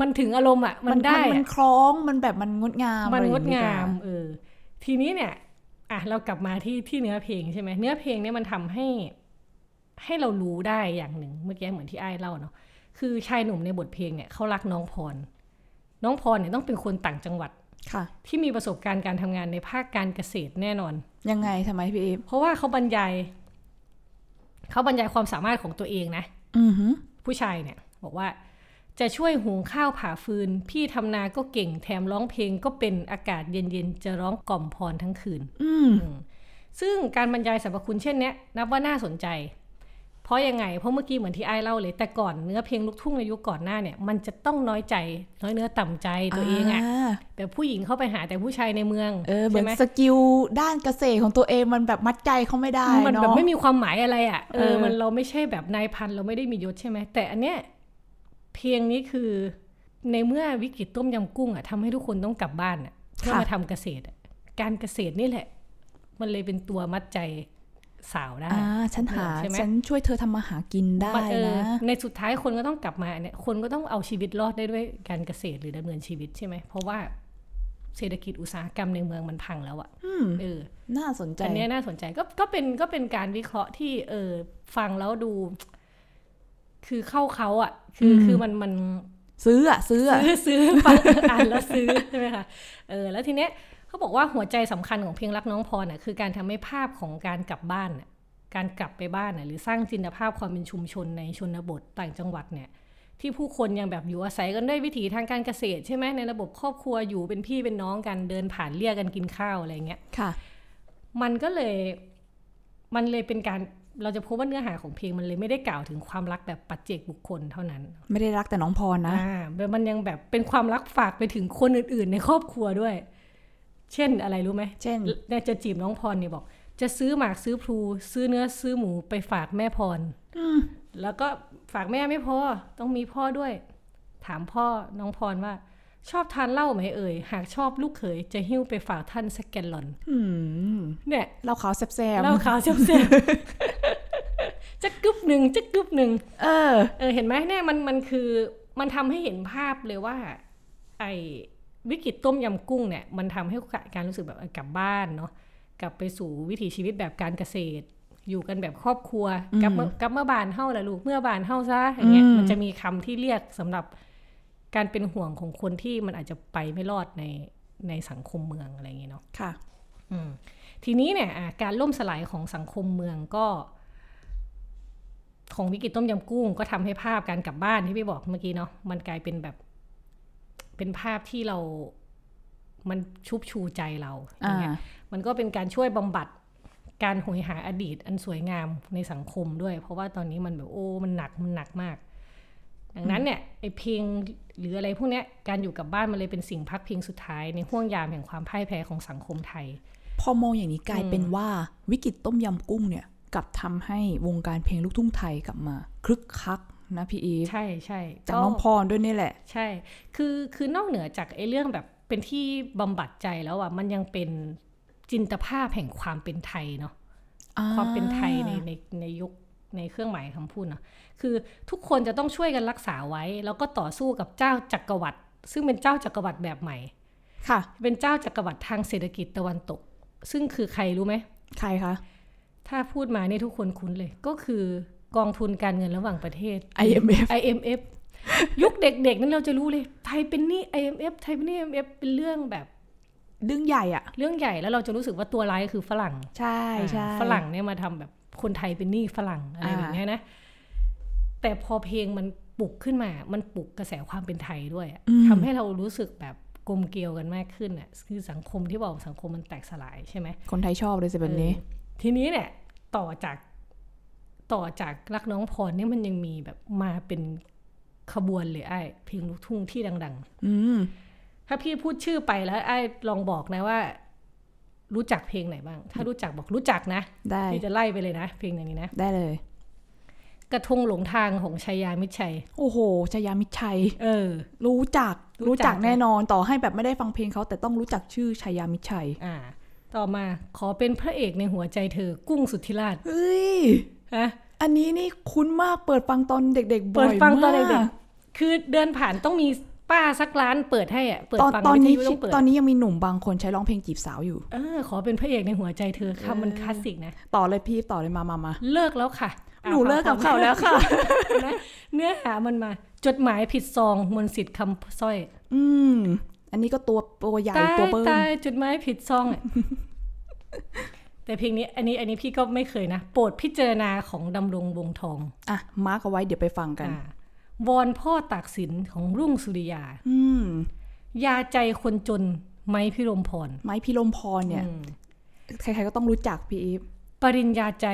มันถึงอารมณ์อะ มันได้มันอะคล้องมันแบบมันงดงามมันอะไรงอย่ดนี้งามดีกว่เออทีนี้เนี่ย อะเรากลับมาที่ที่เนื้อเพลงใช่ไหมเนื้อเพลงเนี่ยมันทำให้ ให้เรารู้ได้อย่างหนึ่งเมื่อกี้เหมือนที่ไอ้ายเล่าเนาะคือชายหนุ่มในบทเพลงเนี่ยเขารักน้องพร น้องพรเนี่ยต้องเป็นคนต่างจังหวัดค่ะ ที่มีประสบการณ์การทำงานในภาคการเกษตรแน่นอน ยังไงทำไมพี่เอฟเพราะว่าเขาบรรยายเขาบรรยายความสามารถของตัวเองนะอือหือผู้ชายเนี่ย บอกว่าจะช่วยหุงข้าวผ่าฟืน พี่ทำนาก็เก่งแถมร้องเพลงก็เป็นอากาศเย็นๆ จะร้องกล่อมพรทั้งคืน อืมซึ่งการบรรยายสรรพคุณเช่นเนี้ยนับว่าน่าสนใจ เพราะยังไง เพราะเมื่อกี้เหมือนที่ไอ้ายเล่าเลย แต่ก่อนเนื้อเพลงลูกทุ่งในยุคก่อนหน้าเนี่ย มันจะต้องน้อยใจ น้อยเนื้อต่ำใจตัวเองอะแบบผู้หญิงเข้าไปหาแต่ผู้ชายในเมืองเออเหมืใช่อนไหม skill ด้านเกษตรของตัวเองมันแบบมัดใจเขาไม่ได้มันเนาะแบบไม่มีความหมายอะไรอะ่ะเอเอออมันเราไม่ใช่แบบนายพันเราไม่ได้มียศใช่ไหมแต่อันเนี้ยเพียงนี้คือในเมื่อวิกฤตต้มยำกุ้งอะ่ะทำให้ทุกคนต้องกลับบ้านอะ่ะเพื่อมาทำเกษตรอะการเกษตรนี่แหละ มันเลยเป็นตัวมัดใจ สาวได้อ่าฉันหาใช่ไหมฉันช่วยเธอทำมาหากินได้มันเออนะในสุดท้ายคนก็ต้องกลับมาเนี่ยคนก็ต้องเอาชีวิตรอดได้ด้วยการเกษตรหรือดำเนินชีวิตใช่ไหมเพราะว่าเศรษฐกิจอุตสาหกรรมในเมืองมันพังแล้วอะอืมเออ น่าสนใจ อันเนี้ยน่าสนใจก็ก็เป็นก็เป็นการวิเคราะห์ที่เออฟังแล้วดู คือเข้าเขาอะ คือคือมันมัน ซื้ออะซื้ออะซื้อซื้อฟังอ่านแล้วซื้อใช่ไหมคะเออ แล้วทีเนี้ย เขาบอกว่าหัวใจสำคัญของเพลงรักน้องพรน่ะคือการทำให้ภาพของการกลับบ้านน่ะการกลับไปบ้านน่ะหรือสร้างจินตภาพความเป็นชุมชนในชนบทต่างจังหวัดเนี่ยที่ผู้คนยังแบบอยู่อาศัยกันด้วยวิถีทางการเกษตรใช่ไหมในระบบครอบครัวอยู่เป็นพี่เป็นน้องกันเดินผ่านเรียกกันกินข้าวอะไรเงี้ยค่ะ มันก็เลยมันเลยเป็นการเราจะพบว่าเนื้อหาของเพลงมันเลยไม่ได้กล่าวถึงความรักแบบปัจเจกบุคคลเท่านั้น ไม่ได้รักแต่น้องพรนะอ่าแต่มันยังแบบเป็นความรักฝากไปถึงคนอื่น ๆ ในครอบครัวด้วย เช่นอะไรรู้ไหมเช่นเนี่ยจะจีบน้องพรเนี่ยบอก จะซื้อหมากซื้อพลูซื้อเนื้อซื้อหมูไปฝากแม่พรแล้วก็ฝากแม่ไม่พอต้องมีพ่อด้วย ถามพ่อน้องพรว่าชอบทานเหล้าไหมเอ่ย หากชอบลูกเขยจะหิ้วไปฝากท่านสักแกลลอนอืมเนี่ยเราขาวแซบๆเหล้าขาวเสียบๆจะกึบหนึ่งจะกึบหนึ่งเออ เออ เห็นไหมเนี่ยมันมันคือมันทำให้เห็นภาพเลยว่า ไอ้ วิกฤตต้มยำกุ้งเนี่ยมันทำให้การรู้สึกแบบเออกลับบ้านเนาะกลับไปสู่วิถีชีวิตแบบการเกษตร อยู่กันแบบครอบครัวอืมกลับมากลับเมื่อบานเฮ้าแหละลูกเมื่อบานเฮ้าซะอย่างเงี้ยอืมมันจะมีคำที่เรียกสำหรับการเป็นห่วงของคนที่มันอาจจะไปไม่รอดในในสังคมเมืองอะไรอย่างเงี้ยเนาะค่ะอืมทีนี้เนี่ยอะการล่มสลายของสังคมเมืองก็ ของวิกฤตต้มยำกุ้ง ก็ทำให้ภาพการกลับบ้านที่พี่บอกเมื่อกี้เนาะมันกลายเป็นแบบ เป็นภาพที่เรา มันชุบชูใจเราอย่างเงี้ยอ่ามันก็เป็นการช่วยบำบัดการหวยหาอดีตอันสวยงามในสังคมด้วย เพราะว่าตอนนี้มันแบบโอ้มันหนักมันหนักมาก ดังนั้นเนี่ยไอเพลงหรืออะไรพวกเนี้ยการอยู่กับบ้านมันเลยเป็นสิ่งพักพิงสุดท้ายในห่วงยามแห่งความพ่ายแพ้ของสังคมไทย พอมองอย่างนี้กลายอืมเป็นว่าวิกฤตต้มยำกุ้งเนี่ยกลับทำให้วงการเพลงลูกทุ่งไทยกลับมา คึกคัก นะพี่อีฟใช่ใช่จากน้องพรด้วยนี่แหละ ใช่ คือคือนอกเหนือจากไอ้เรื่องแบบเป็นที่บำบัดใจแล้วอะมันยังเป็นจินตภาพแห่งความเป็นไทยเนาะความเป็นไทยในในในยุคในเครื่องหมายคำพูดเนาะคือทุกคนจะต้องช่วยกันรักษาไว้ แล้วก็ต่อสู้กับเจ้าจักรวรรดิซึ่งเป็นเจ้าจักรวรรดิแบบใหม่ ค่ะ เป็นเจ้าจักรวรรดิทางเศรษฐกิจตะวันตก ซึ่งคือใครรู้ไหมใครคะถ้าพูดมาเนี่ยทุกคนคุ้นเลยก็คือ กองทุนการเงินระหว่างประเทศ IMF IMF ยุคเด็กๆ นั้นเราจะรู้เลย ไทยเป็นหนี้ IMF ไทยเป็นหนี้ IMF เป็นเรื่องแบบดึงใหญ่อะเรื่องใหญ่แล้วเราจะรู้สึกว่าตัวร้ายคือฝรั่ง ใช่ใช่อ่าฝรั่งเนี่ยมาทำแบบคนไทยเป็นหนี้ฝรั่งอะไรอ่าแบบเนี้ยนะ แต่พอเพลงมันปลุกขึ้นมา มันปลุกกระแสความเป็นไทยด้วยอะทำให้เรารู้สึกแบบกลมเกลียวกันมากขึ้นอะ คือสังคมที่บอกสังคมมันแตกสลายใช่ไหม คนไทยชอบเลยสิแบบนี้เออทีนี้เนี่ยต่อจาก ต่อจากรักน้องพรเนี่ยมันยังมีแบบมาเป็นขบวนเลยไอ้เพลงลูกทุ่งที่ดังอืมๆถ้าพี่พูดชื่อไปแล้ว ไอ้ลองบอกนะว่า รู้จักเพลงไหนบ้าง ถ้ารู้จักบอกรู้จักนะได้พี่จะไล่ไปเลยนะ เพลงอย่างนี้นะ ได้เลย กระทงหลงทางของชัยยามิตรชัย โอ้โหชยามิตรชัย เออ รู้จัก รู้รู้จัจักกแน่นอนต่อให้แบบไม่ได้ฟังเพลงเขาแต่ต้องรู้จักชื่อชายามิตรชัย อ่า ต่อมาขอเป็นพระเอกในหัวใจเธอ กุ้งสุทธิราชเฮ้ยฮะ อันนี้นี่คุ้นมากเปิดฟังตอนเด็กๆบ่เปิอดยฟังตอนเด็มากๆคือเดินผ่านต้องมีป้าสักร้านเปิดให้อะเปิดตอนฟังตอนวิทนี้ยุต้องเปิดตอนนี้ยังมีหนุ่มบางคนใช้ร้องเพลงจีบสาวอยู่เออขอเป็นพระเอกในหัวใจเธอคำมันคลาสสิกนะต่อเลยพี่ต่อเลยมามามาเลิกแล้วค่ะอะหนูเลิกกับเขาแล้วค่ะนะเนื้อหามันมา จดหมายผิดซองมนต์สิทธิ์คำสร้อย อืมอันนี้ก็ตัวตัวใหญ่ตายตัวเบิ้มตายจดหมายผิดซองอะ แต่เพลงนี้อันนี้อันนี้พี่ก็ไม่เคยนะ โปรดพิจารณาของดำรงวงทอง อะ มาร์กเอาไว้เดี๋ยวไปฟังกันอ่าวอนพ่อตากสินของรุ่งสุริยา อืม ยาใจคนจน ไม้พิรมพร ไม้พิรมพรเนี่ยอืมใครๆก็ต้องรู้จักพี่อีฟปริญญาใจ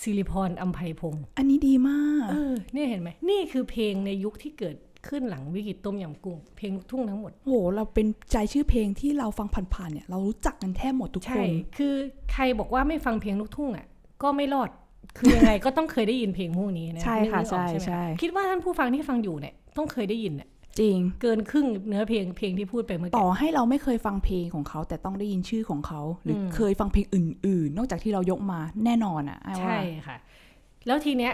สิริพรอัมภัยพงศ์อันนี้ดีมาก เออ เนี่ยเห็นไหม นี่คือเพลงในยุคที่เกิด ขึ้นหลังวิกฤตต้มยำกุ้งเพลงลูกทุ่งทั้งหมด โห เราเป็นใจชื่อเพลงที่เราฟังผ่านๆเนี่ย เรารู้จักกันแทบหมดทุกคใช่นคือใครบอกว่าไม่ฟังเพลงลูกทุ่งอะ ก็ไม่รอดคือยังไงก็ต้องเคยได้ยินเพลงพวกนี้นะใช่ค่ะนึกออกใช่ไหมใช่คิดว่าท่านผู้ฟังที่ฟังอยู่เนี่ยต้องเคยได้ยินเนี่ยจริงเกินครึ่งเนื้อเพลงเพลงที่พูดไปเมื่อต่กี้อให้เราไม่เคยฟังเพลงของเขาแต่ต้องได้ยินชื่อของเขา หรืออมเคยฟังเพลงอื่น ๆ นอกจากที่เรายกมาแน่นอนอะอ้ายว่าใช่ค่ะ แล้วทีเนี้ย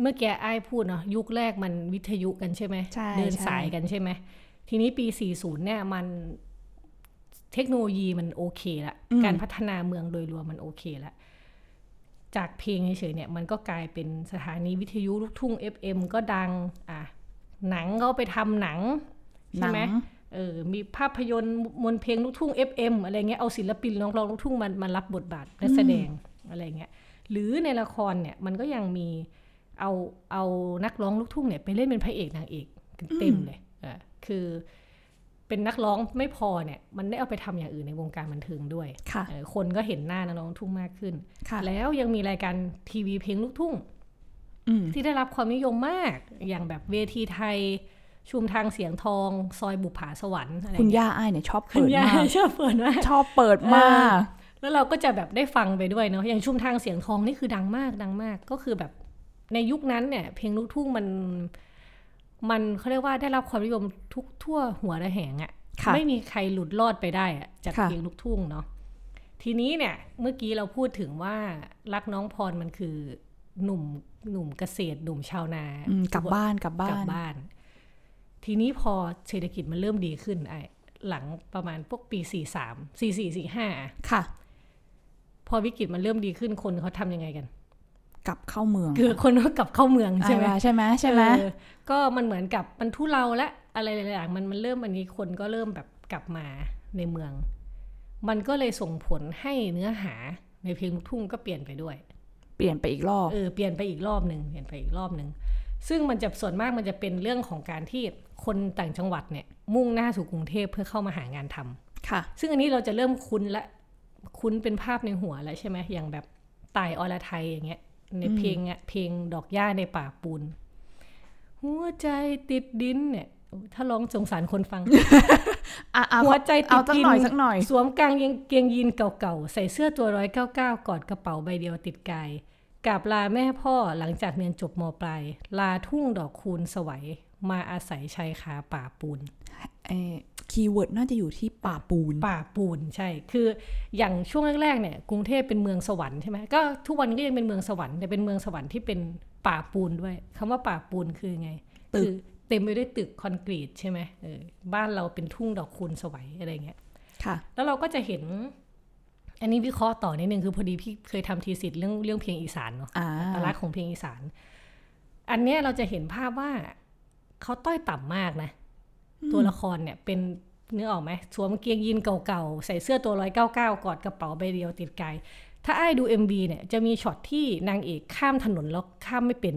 เมื่อกี้ไอ้ายพูดเนาะยุคแรกมันวิทยุกันใช่ไหมใช่เดินใช่สายกันใช่ไหม ทีนี้ปี 40 เนี่ยมันเทคโนโลยีมันโอเคละ การพัฒนาเมืองโดยรวมมันโอเคละ จากเพลงเฉยๆเนี่ย มันก็กลายเป็นสถานีวิทยุลูกทุ่ง FM ก็ดัง อะ หนังก็ไปทำหนังหใช่นังไหมเออ มีภาพยนตร์มนต์เพลงลูกทุ่ง FM อะไรเงี้ย เอาศิลปินร้องร้องลูกทุ่งมันมารับบทบาทนักแสดงอะไรเงี้ย หรือในละครเนี่ยมันก็ยังมี เอาเอานักร้องลูกทุ่งเนี่ยไปเล่นเป็นพระเอกนางเอกเต็มเลยเออคือเป็นนักร้องไม่พอเนี่ย มันได้เอาไปทำอย่างอื่นในวงการบันเทิงด้วยค่ะเออคนก็เห็นหน้านักร้องลูกทุ่งมากขึ้นค่ะแล้วยังมีรายการทีวีเพลงลูกทุ่งอืมที่ได้รับความนิยมมากอย่างแบบเวทีไทยชุมทางเสียงทองซอยบุปผาสวรรค์อะไรคุณเงี้ยย่าอ้ายเนี่ยชอบคุเปิณดย่ามากชอบเปิดมากชอบเปิดมาก แล้วเราก็จะแบบได้ฟังไปด้วยเนาะอย่างชุมทางเสียงทองนี่คือดังมากดังมาก ก็คือแบบ ในยุคนั้นเนี่ย เพลงลูกทุ่งมัน มันเขาเรียกว่าได้รับความนิยมทุกทั่วหัวระแหงอะค่ะไม่มีใครหลุดรอดไปได้อะจากค่ะเพลงลูกทุ่งเนาะทีนี้เนี่ย เมื่อกี้เราพูดถึงว่ารักน้องพรมันคือหนุ่มหนุ่มเกษตรหนุ่มชาวนาอืมกลับบ้านกลับบ้ากลันบบ้าน ทีนี้พอเศรษฐกิจมันเริ่มดีขึ้นไอ้หลังประมาณพวกปีสี่สามสี่สี่สี่ห้าค่ะ พอวิกฤตมันเริ่มดีขึ้นคนเขาทำยังไงกัน กลับเข้าเมือง คือคนก็กลับเข้าเมืองใช่ไหมอ่าใช่ไหมใช่ไหมเออก็มันเหมือนกับมันทุเลาและอะไรหลายๆอย่างมันมันเริ่มอันนี้คนก็เริ่มแบบกลับมาในเมือง มันก็เลยส่งผลให้เนื้อหาในเพลงลูกทุ่งก็เปลี่ยนไปด้วย เปลี่ยนไปอีกรอบเออเปลี่ยนไปอีกรอบหนึ่งเปลี่ยนไปอีกรอบหนึ่งซึ่งมันจะส่วนมากมันจะเป็นเรื่องของการที่คนต่างจังหวัดเนี่ย มุ่งหน้าสู่กรุงเทพเพื่อเข้ามาหางานทำค่ะ ซึ่งอันนี้เราจะเริ่มคุ้นละคุ้นเป็นภาพในหัวแล้วใช่ไหมอย่างแบบตายอรไทยอย่างเงี้ย ในเพลงอะเพลงดอกหญ้าในป่าปูน หัวใจติดดินเนี่ย ถ้าร้องสงสารคนฟังอะอะหัวใจติเอาดสักดินหน่อยสักหน่อย สวมกางเกงยีนเก่าๆ ใส่เสื้อตัวร้อยเก้าเก้ากอดกระเป๋าใบเดียวติดกายกราบลาแม่พ่อหลังจากเรียนจบมปลาย ลาทุ่งดอกคูณสวัย มาอาศัยชายคาป่าปูนเอ คีย์เวิร์ดน่าจะอยู่ที่ป่าปูน ป่าปูนใช่ คืออย่างช่วงแรกๆเนี่ยกรุงเทพเป็นเมืองสวรรค์ใช่ไหมก็ทุกวันนี้ก็ยังเป็นเมืองสวรรค์แต่เป็นเมืองสวรรค์ที่เป็นป่าปูนด้วยคำว่าป่าปูนคือไงตึกคือเต็มไปด้วยตึกคอนกรีตใช่ไหมเออบ้านเราเป็นทุ่งดอกคูณสวัยอะไรเงี้ยค่ะ แล้วเราก็จะเห็น อันนี้วิเคราะห์ต่อนิดนึงคือพอดีพี่เคยทำทีสิทธ์เรื่องเรื่องเพลงอีสานเนาะอ่าอัตลักษณ์ของเพลงอีสาน อันเนี้ยเราจะเห็นภาพว่าเขาต้อยต่ำมากนะ ตัวละครเนี่ยเป็นเนื้อออกไหมสวมกางเกงยีนเก่าๆ ใส่เสื้อตัวร้อยเก้าเก้ากอดกระเป๋าใบเดียวติดกายถ้าไอ้ายดู MV เนี่ยจะมีช็อตที่นางเอกข้ามถนนแล้วข้ามไม่เป็น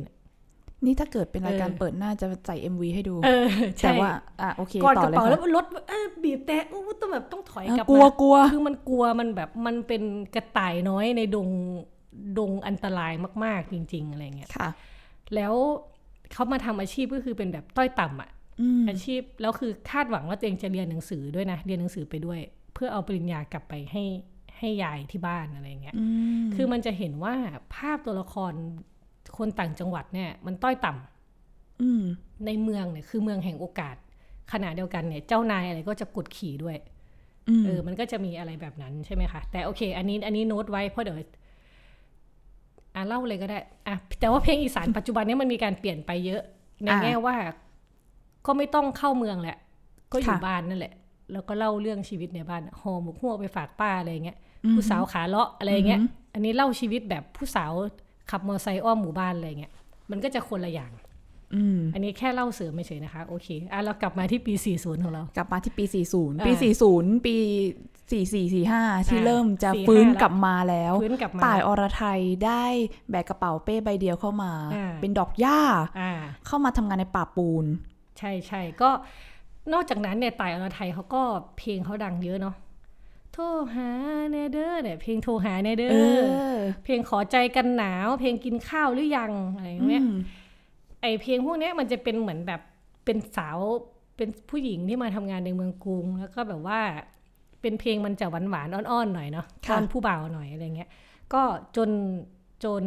นี่ถ้าเกิดเป็นรายการเออเปิดหน้าจะใส่ MV ให้ดูเออแต่ใช่ว่าอะโอเคกอดต่กอระเลยเป๋าแล้วค่ะรถเออบีบแต่อู้ต้องแบบต้องถอยกลับกลัวมากลัวคือมันกลัวมันแบบมันเป็นกระต่ายน้อยในดงดงอันตรายมาก ๆ จริง ๆ อะไรเงี้ยค่ะ แล้วเขามาทำอาชีพก็คือเป็นแบบต้อยต่ำอะ อืมอาชีพแล้วคือคาดหวังว่าตัวเองจะเรียนหนังสือด้วยนะ เรียนหนังสือไปด้วย เพื่อเอาปริญญากลับไปให้ให้ยายที่บ้านอะไรเงี้ยอืมคือมันจะเห็นว่าภาพตัวละครคนต่างจังหวัดเนี่ย มันต้อยต่ำอืมในเมืองเนี่ยคือเมืองแห่งโอกาสขณะเดียวกันเนี่ย เจ้านายอะไรก็จะกดขี่ด้วยอืมเออ มันก็จะมีอะไรแบบนั้นใช่ไหมคะ แต่โอเค อันนี้ อันนี้โน้ตไว้เพราะเดี๋ยวอะเล่าเลยก็ได้อะแต่ว่าเพลงอีสานปัจจุบันเนี้มันมีการเปลี่ยนไปเยอะ ในอะแง่ว่า ก็ไม่ต้องเข้าเมืองแหละ ก็อยู่ค่ะบ้านนั่นแหละ แล้วก็เล่าเรื่องชีวิตในบ้านห่อหมกหัวไปฝากป้าอะไรเงี้ยผู้สาวขาเลาะอะไรเงี้ยอือหืออันนี้เล่าชีวิตแบบผู้สาวขับมอเตอร์ไซค์อ้อมหมู่บ้านอะไรเงี้ย มันก็จะคนละอย่างอืมอันนี้แค่เล่าเสริมไม่เฉยนะคะ โอเคอะเรากลับมาที่ปี 40 ของเรา กลับมาที่ปี 40อ่าปี 40 ปี 44 45 ที่อ่าเริ่มจะ45ฟื้นแล้วกลับมาแล้วฟื้นกลับมาต่ายอรไทยได้แบกกระเป๋าเป้ใบเดียวเข้ามาอ่าเป็นดอกหญ้าอ่าเข้ามาทำงานในป่าปูน ใช่ใช่ก็นอกจากนั้นเนี่ยต่ายอรทัยเขาก็เพลงเขาดังเยอะเนาะโทรหาแหน่เด้อเนี่ยเพลงโทรหาแหน่เด้อเออเพลงขอใจกันหนาว เพลงกินข้าวหรือยังอะไรอย่างเงี้ยอืมไอเพลงพวกเนี้ยมันจะเป็นเหมือนแบบเป็นสาวเป็นผู้หญิงที่มาทำงานในเมืองกรุง แล้วก็แบบว่าเป็นเพลงมันจะหวานหวานๆอ่อนๆหน่อยเนาะค่ะตอนผู้บ่าวหน่อยอะไรเงี้ยก็จนจน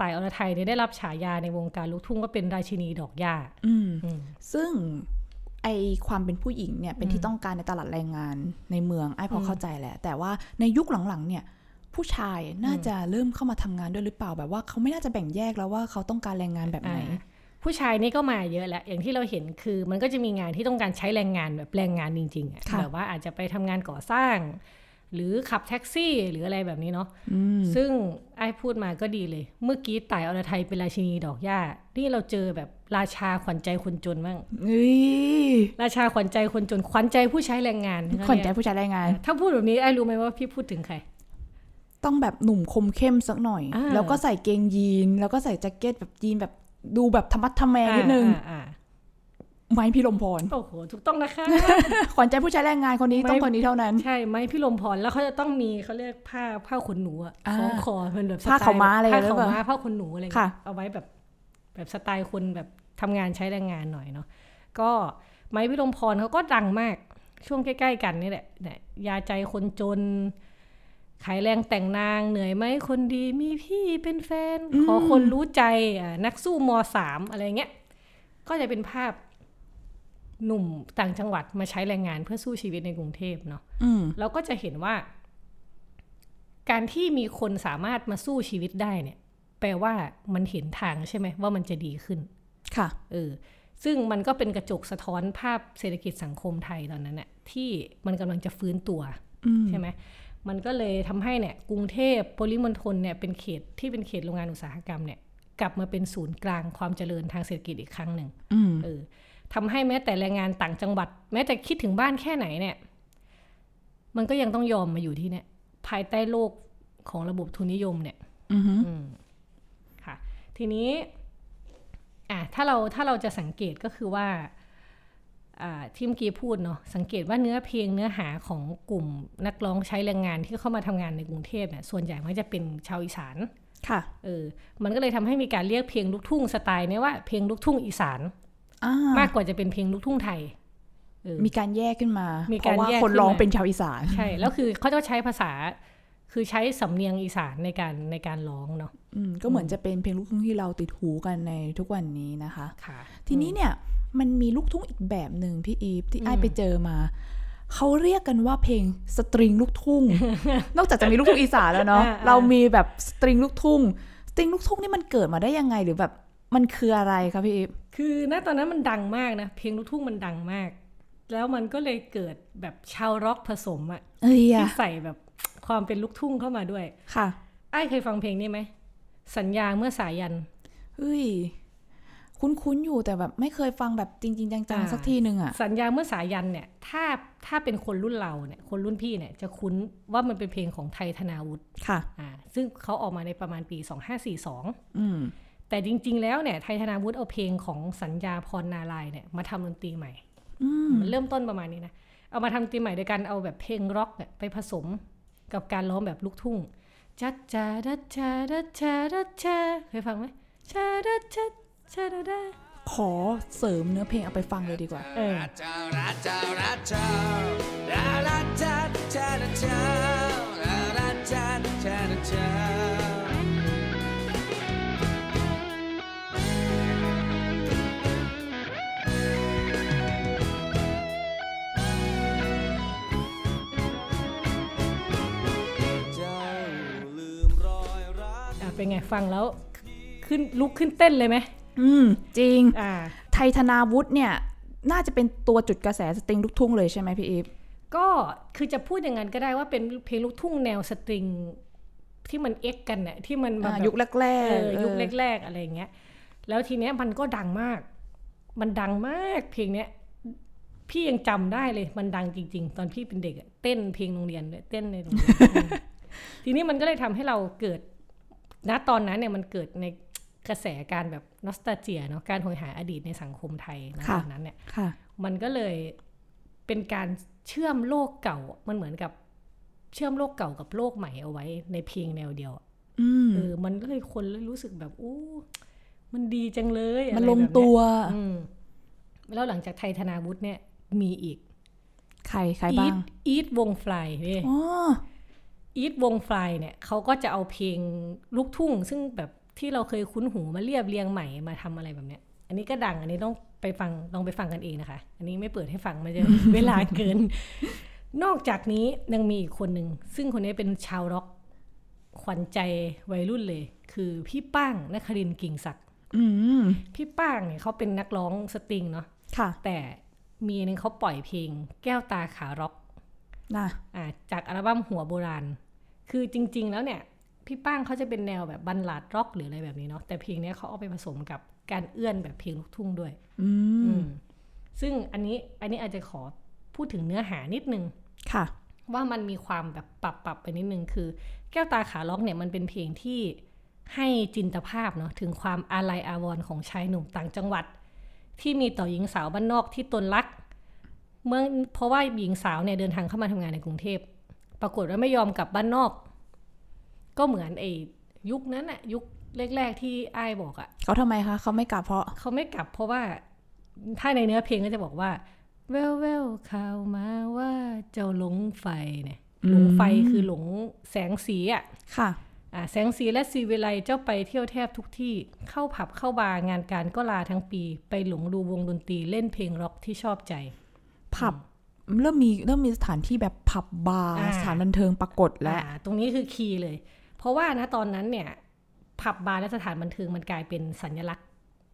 ต่ายอรไทยเนี่ยได้รับฉายาในวงการลูกทุ่งว่าเป็นราชินีดอกหญ้าอืมอืมซึ่งไอความเป็นผู้หญิงเนี่ยเป็นที่ต้องการในตลาดแรงงานในเมืองไอ้พออืมเข้าใจแหละ แต่ว่าในยุคหลังๆเนี่ยผู้ชายน่าจะเริ่มเข้ามาทำงานด้วยหรือเปล่าแบบว่าเขาไม่น่าจะแบ่งแยกแล้วว่าเขาต้องการแรงงานแบบไหนอ่าผู้ชายนี่ก็มาเยอะแหละอย่างที่เราเห็นคือมันก็จะมีงานที่ต้องการใช้แรงงานแบบแรงงานจริงๆอะค่ะแบบว่าอาจจะไปทำงานก่อสร้าง หรือขับแท็กซี่หรืออะไรแบบนี้เนาะอืมซึ่งไอ้พูดมาก็ดีเลย เมื่อกี้ต่ายอรไทยเป็นราชินีดอกหญ้า นี่เราเจอแบบราชาขวัญใจคนจนบ้างเอ้ยราชาขวัญใจคนจน ขวัญใจผู้ใช้แรงงาน ขวัญใจผู้ชายแรงงาน ถ้าพูดแบบนี้ไอ้รู้ไหมว่าพี่พูดถึงใคร ต้องแบบหนุ่มคมเข้มสักหน่อยอ่าแล้วก็ใส่เกงยีน แล้วก็ใส่แจ็คเก็ตแบบยีนแบบดูแบบธรรมัดทแมงนิดนึงอ่าอ่า ไม้พี่ลมพร โอ้โห ถูกต้องนะคะ ขวัญใจผู้ชายแรงงานคนนี้ไม่ต้องคนนี้เท่านั้น ใช่ไหมพี่ลมพร แล้วเขาจะต้องมีเขาเรียกผ้าผ้าขนหนูอะอ่าของคอเป็นแบบสไตล์ผ้าขาวม้าอะไรผ้าหรือขาวเปล่าม้าผ้าขนหนูอะไรค่ะเงี้ยเอาไว้แบบแบบสไตล์คนแบบทำงานใช้แรงงานหน่อยเนาะ ก็ไม้พี่ลมพรเขาก็ดังมาก ช่วงใกล้ ๆ กันนี่แหละเนี่ยยาใจคนจน ขายแรงแต่งนางเหนื่อยไหมคนดีมีพี่เป็นแฟน ขอคนรู้ใจอะนักสู้มสามอะไรเงี้ย ก็จะเป็นภาพ หนุ่มต่างจังหวัดมาใช้แรงงานเพื่อสู้ชีวิตในกรุงเทพเนาะอืมเราก็จะเห็นว่า การที่มีคนสามารถมาสู้ชีวิตได้เนี่ย แปลว่ามันเห็นทางใช่ไหมว่ามันจะดีขึ้น ค่ะ เออ ซึ่งมันก็เป็นกระจกสะท้อนภาพเศรษฐกิจสังคมไทยตอนนั้นน่ะที่มันกำลังจะฟื้นตัวอืมใช่ไหมมันก็เลยทำให้เนี่ย กรุงเทพปริมณฑลเนี่ยเป็นเขตที่เป็นเขตโรงงานอุตสาหกรรมเนี่ย กลับมาเป็นศูนย์กลางความเจริญทางเศรษฐกิจอีกครั้งหนึ่งอืมเออ ทำให้แม้แต่แรงงานต่างจังหวัด แม้แต่คิดถึงบ้านแค่ไหนเนี่ย มันก็ยังต้องยอมมาอยู่ที่เนี่ย ภายใต้โลกของระบบทุนนิยมเนี่ยอือหืออืมค่ะ ทีนี้ อะถ้าเราถ้าเราจะสังเกตก็คือว่าอ่าที่เมื่อกี้พูดเนาะสังเกตว่าเนื้อเพลงเนื้อหาของกลุ่มนักร้องใช้แรงงานที่เข้ามาทำงานในกรุงเทพเนี่ยส่วนใหญ่มันจะเป็นชาวอีสานค่ะเออมันก็เลยทำให้มีการเรียกเพลงลูกทุ่งสไตล์เนี้ยว่าเพลงลูกทุ่งอีสานอ่า มมากกว่าจะเป็นเพลงลูกทุ่งไทยเออมีการแยกขึ้นมามีเพการราะว่าแยกคนขึ้นร้องมาเป็นชาวอีสานใช่แล้วคือเขาจะใช้ภาษา คือใช้สำเนียงอีสานในการในการร้องเนาะอืมก็เหมือนจะเป็นเพลงลูกทุ่งที่เราติดหูกันในทุกวันนี้นะคะค่ะ ทีนี้เนี่ยมันมีลูกทุ่งอีกแบบหนึ่งพี่อีฟที่อืมไอ้ายไปเจอมาเขาเรียกกันว่าเพลงสตริงลูกทุ่ง นอกจากจะมีลูกทุ่งอีสานแล้วเนาะเรามีแบบสตริงลูกทุ่งสตริงลูกทุ่งนี่มันเกิดมาได้ยังไงหรือแบบมันคืออะไรคะพี่อีฟ คือณตอนนั้นมันดังมากนะ เพลงลูกทุ่งมันดังมาก แล้วมันก็เลยเกิดแบบชาวร็อกผสมอะเอ้ยที่อะใส่แบบความเป็นลูกทุ่งเข้ามาด้วย ค่ะ ไอ้ายเคยฟังเพลงนี้ไหม สัญญาเมื่อสายันเฮ้ย คุ้นๆอยู่แต่แบบไม่เคยฟังแบบจริง ๆ จังอ่าๆสักทีหนึ่งอะสัญญาเมื่อสายันเนี่ย ถ้าถ้าเป็นคนรุ่นเราเนี่ยคนรุ่นพี่เนี่ยจะคุ้นว่ามันเป็นเพลงของไทยธนาวุฒิค่ะ อ่า ซึ่งเขาออกมาในประมาณปี2542อืม แต่จริง ๆ แล้วเนี่ยไทยธนาวุฒิเอาเพลงของสัญญาพรนาลายณ์เนี่ยมาทำดนตรีใหม่อืมมันเริ่มต้นประมาณนี้นะเอามาทำดนตรีใหม่โดยการเอาแบบเพลงร็อกเนี่ยไปผสมกับการร้องแบบลูกทุ่งจัดจาดัดจาดัดจาดัดจาเคยฟังไหมชาดัดจัดชาดัดดาขอเสริมเนื้อเพลงเอาไปฟังเลยดีกว่า เอออะ เป็นไงฟังแล้ว ขึ้นลุกขึ้นเต้นเลยไหมอืม จริงอ่าไทยธนาวุฒิเนี่ย น่าจะเป็นตัวจุดกระแสสตริงลูกทุ่งเลยใช่ไหมพี่อีฟก็คือจะพูดอย่างนั้นก็ได้ว่าเป็นเพลงลูกทุ่งแนวสตริงที่มันเอ็กกันเนี่ยที่มันมาอ่าแบบยุคแรกเอๆอยุคเออแรก ๆ อะไรอย่างเงี้ย แล้วทีเนี้ยมันก็ดังมาก มันดังมากเพลงเนี้ยพี่ยังจำได้เลยมันดังจริง ๆ ตอนพี่เป็นเด็กอะเต้นเพลงโรงเรียนด้วยเต้นในโรงเรียนอืมทีนี้มันก็เลยทำให้เราเกิด ณตอนนั้นเนี่ยมันเกิดในกระแสการแบบนอสตาเจียเนาะการโหยหาอดีตในสังคมไทยณตอนนั้นเนี่ยค่ะมันก็เลยเป็นการเชื่อมโลกเก่า มันเหมือนกับเชื่อมโลกเก่ากับโลกใหม่เอาไว้ในเพลงแนวเดียวอะอืมเออมันก็เลยคนเลยรู้สึกแบบอู้มันดีจังเลยมันอะไรลงแบบเนี้ยตัวอืมแล้วหลังจากไทยธนาวุฒิเนี่ย มีอีก ใครใครอีบ้าทงอีทวงฟลายเนี่ย อ๋ออีทวงฟลายเนี่ยเขาก็จะเอาเพลงลูกทุ่ง ซึ่งแบบที่เราเคยคุ้นหูมาเรียบเรียงใหม่มาทำอะไรแบบเนี้ย อันนี้ก็ดังอันนี้ต้องไปฟังลองไปฟังกันเองนะคะ อันนี้ไม่เปิดให้ฟังมันจะเวลาเกิน นอกจากนี้ยังมีอีกคนหนึ่งซึ่งคนนี้เป็นชาวร็อกขวัญใจวัยรุ่นเลย คือพี่ป้างนครินทร์กิ่งศักดิ์อืมพี่ป้างเนี่ยเขาเป็นนักร้องสตริงเนาะค่ะแต่มีอันนึงเขาปล่อยเพลง แก้วตาขาร็อก น่ะอ่าจากอัลบั้มหัวโบราณ คือจริง ๆ แล้วเนี่ย พี่ป้างเขาจะเป็นแนวแบบบันลาดร็อกหรืออะไรแบบนี้เนาะแต่เพลงเนี้ยเขาเอาไปผสมกับการเอื้อนแบบเพลงลูกทุ่งด้วย อือืมมซึ่งอันนี้อันนี้อาจจะขอพูดถึงเนื้อหานิดนึงค่ะ ว่ามันมีความแบบปรับปรับไปนิดนึงคือ แก้วตาขาล็อกเนี่ยมันเป็นเพลงที่ให้จินตภาพเนาะถึงความอาลัยอาวรณ์ของชายหนุ่มต่างจังหวัด ที่มีต่อหญิงสาวบ้านนอกที่ตนรัก เมื่อเพราะว่าหญิงสาวเนี่ยเดินทางเข้ามาทำงานในกรุงเทพ ปรากฏว่าไม่ยอมกลับบ้านนอก ก็เหมือนไอ้ยุคนั้นอะยุคแรก ๆ ที่อ้ายบอกอะเขาทำไมคะเขาไม่กลับเพราะเขาไม่กลับเพราะว่าถ้าในเนื้อเพลงก็จะบอกว่าแววแววข่าวมาว่าเจ้าหลงไฟเนี่ยอืมหลงไฟคือหลงแสงสีอะค่ะอ่าแสงสีและสีเวไลเจ้าไปเที่ยวแทบทุกที่เข้าผับเข้าบาร์งานการก็ลาทั้งปี ไปหลงดูวงดนตรีเล่นเพลงร็อกที่ชอบใจ ผับเริ่มมีเริ่มมีสถานที่แบบผับบาร์อ่าสถานบันเทิงปรากฏแล้วอ่าตรงนี้คือ key เลย เพราะว่านะตอนนั้นเนี่ย ผับบาร์และสถานบันเทิงมันกลายเป็นสัญลักษณ์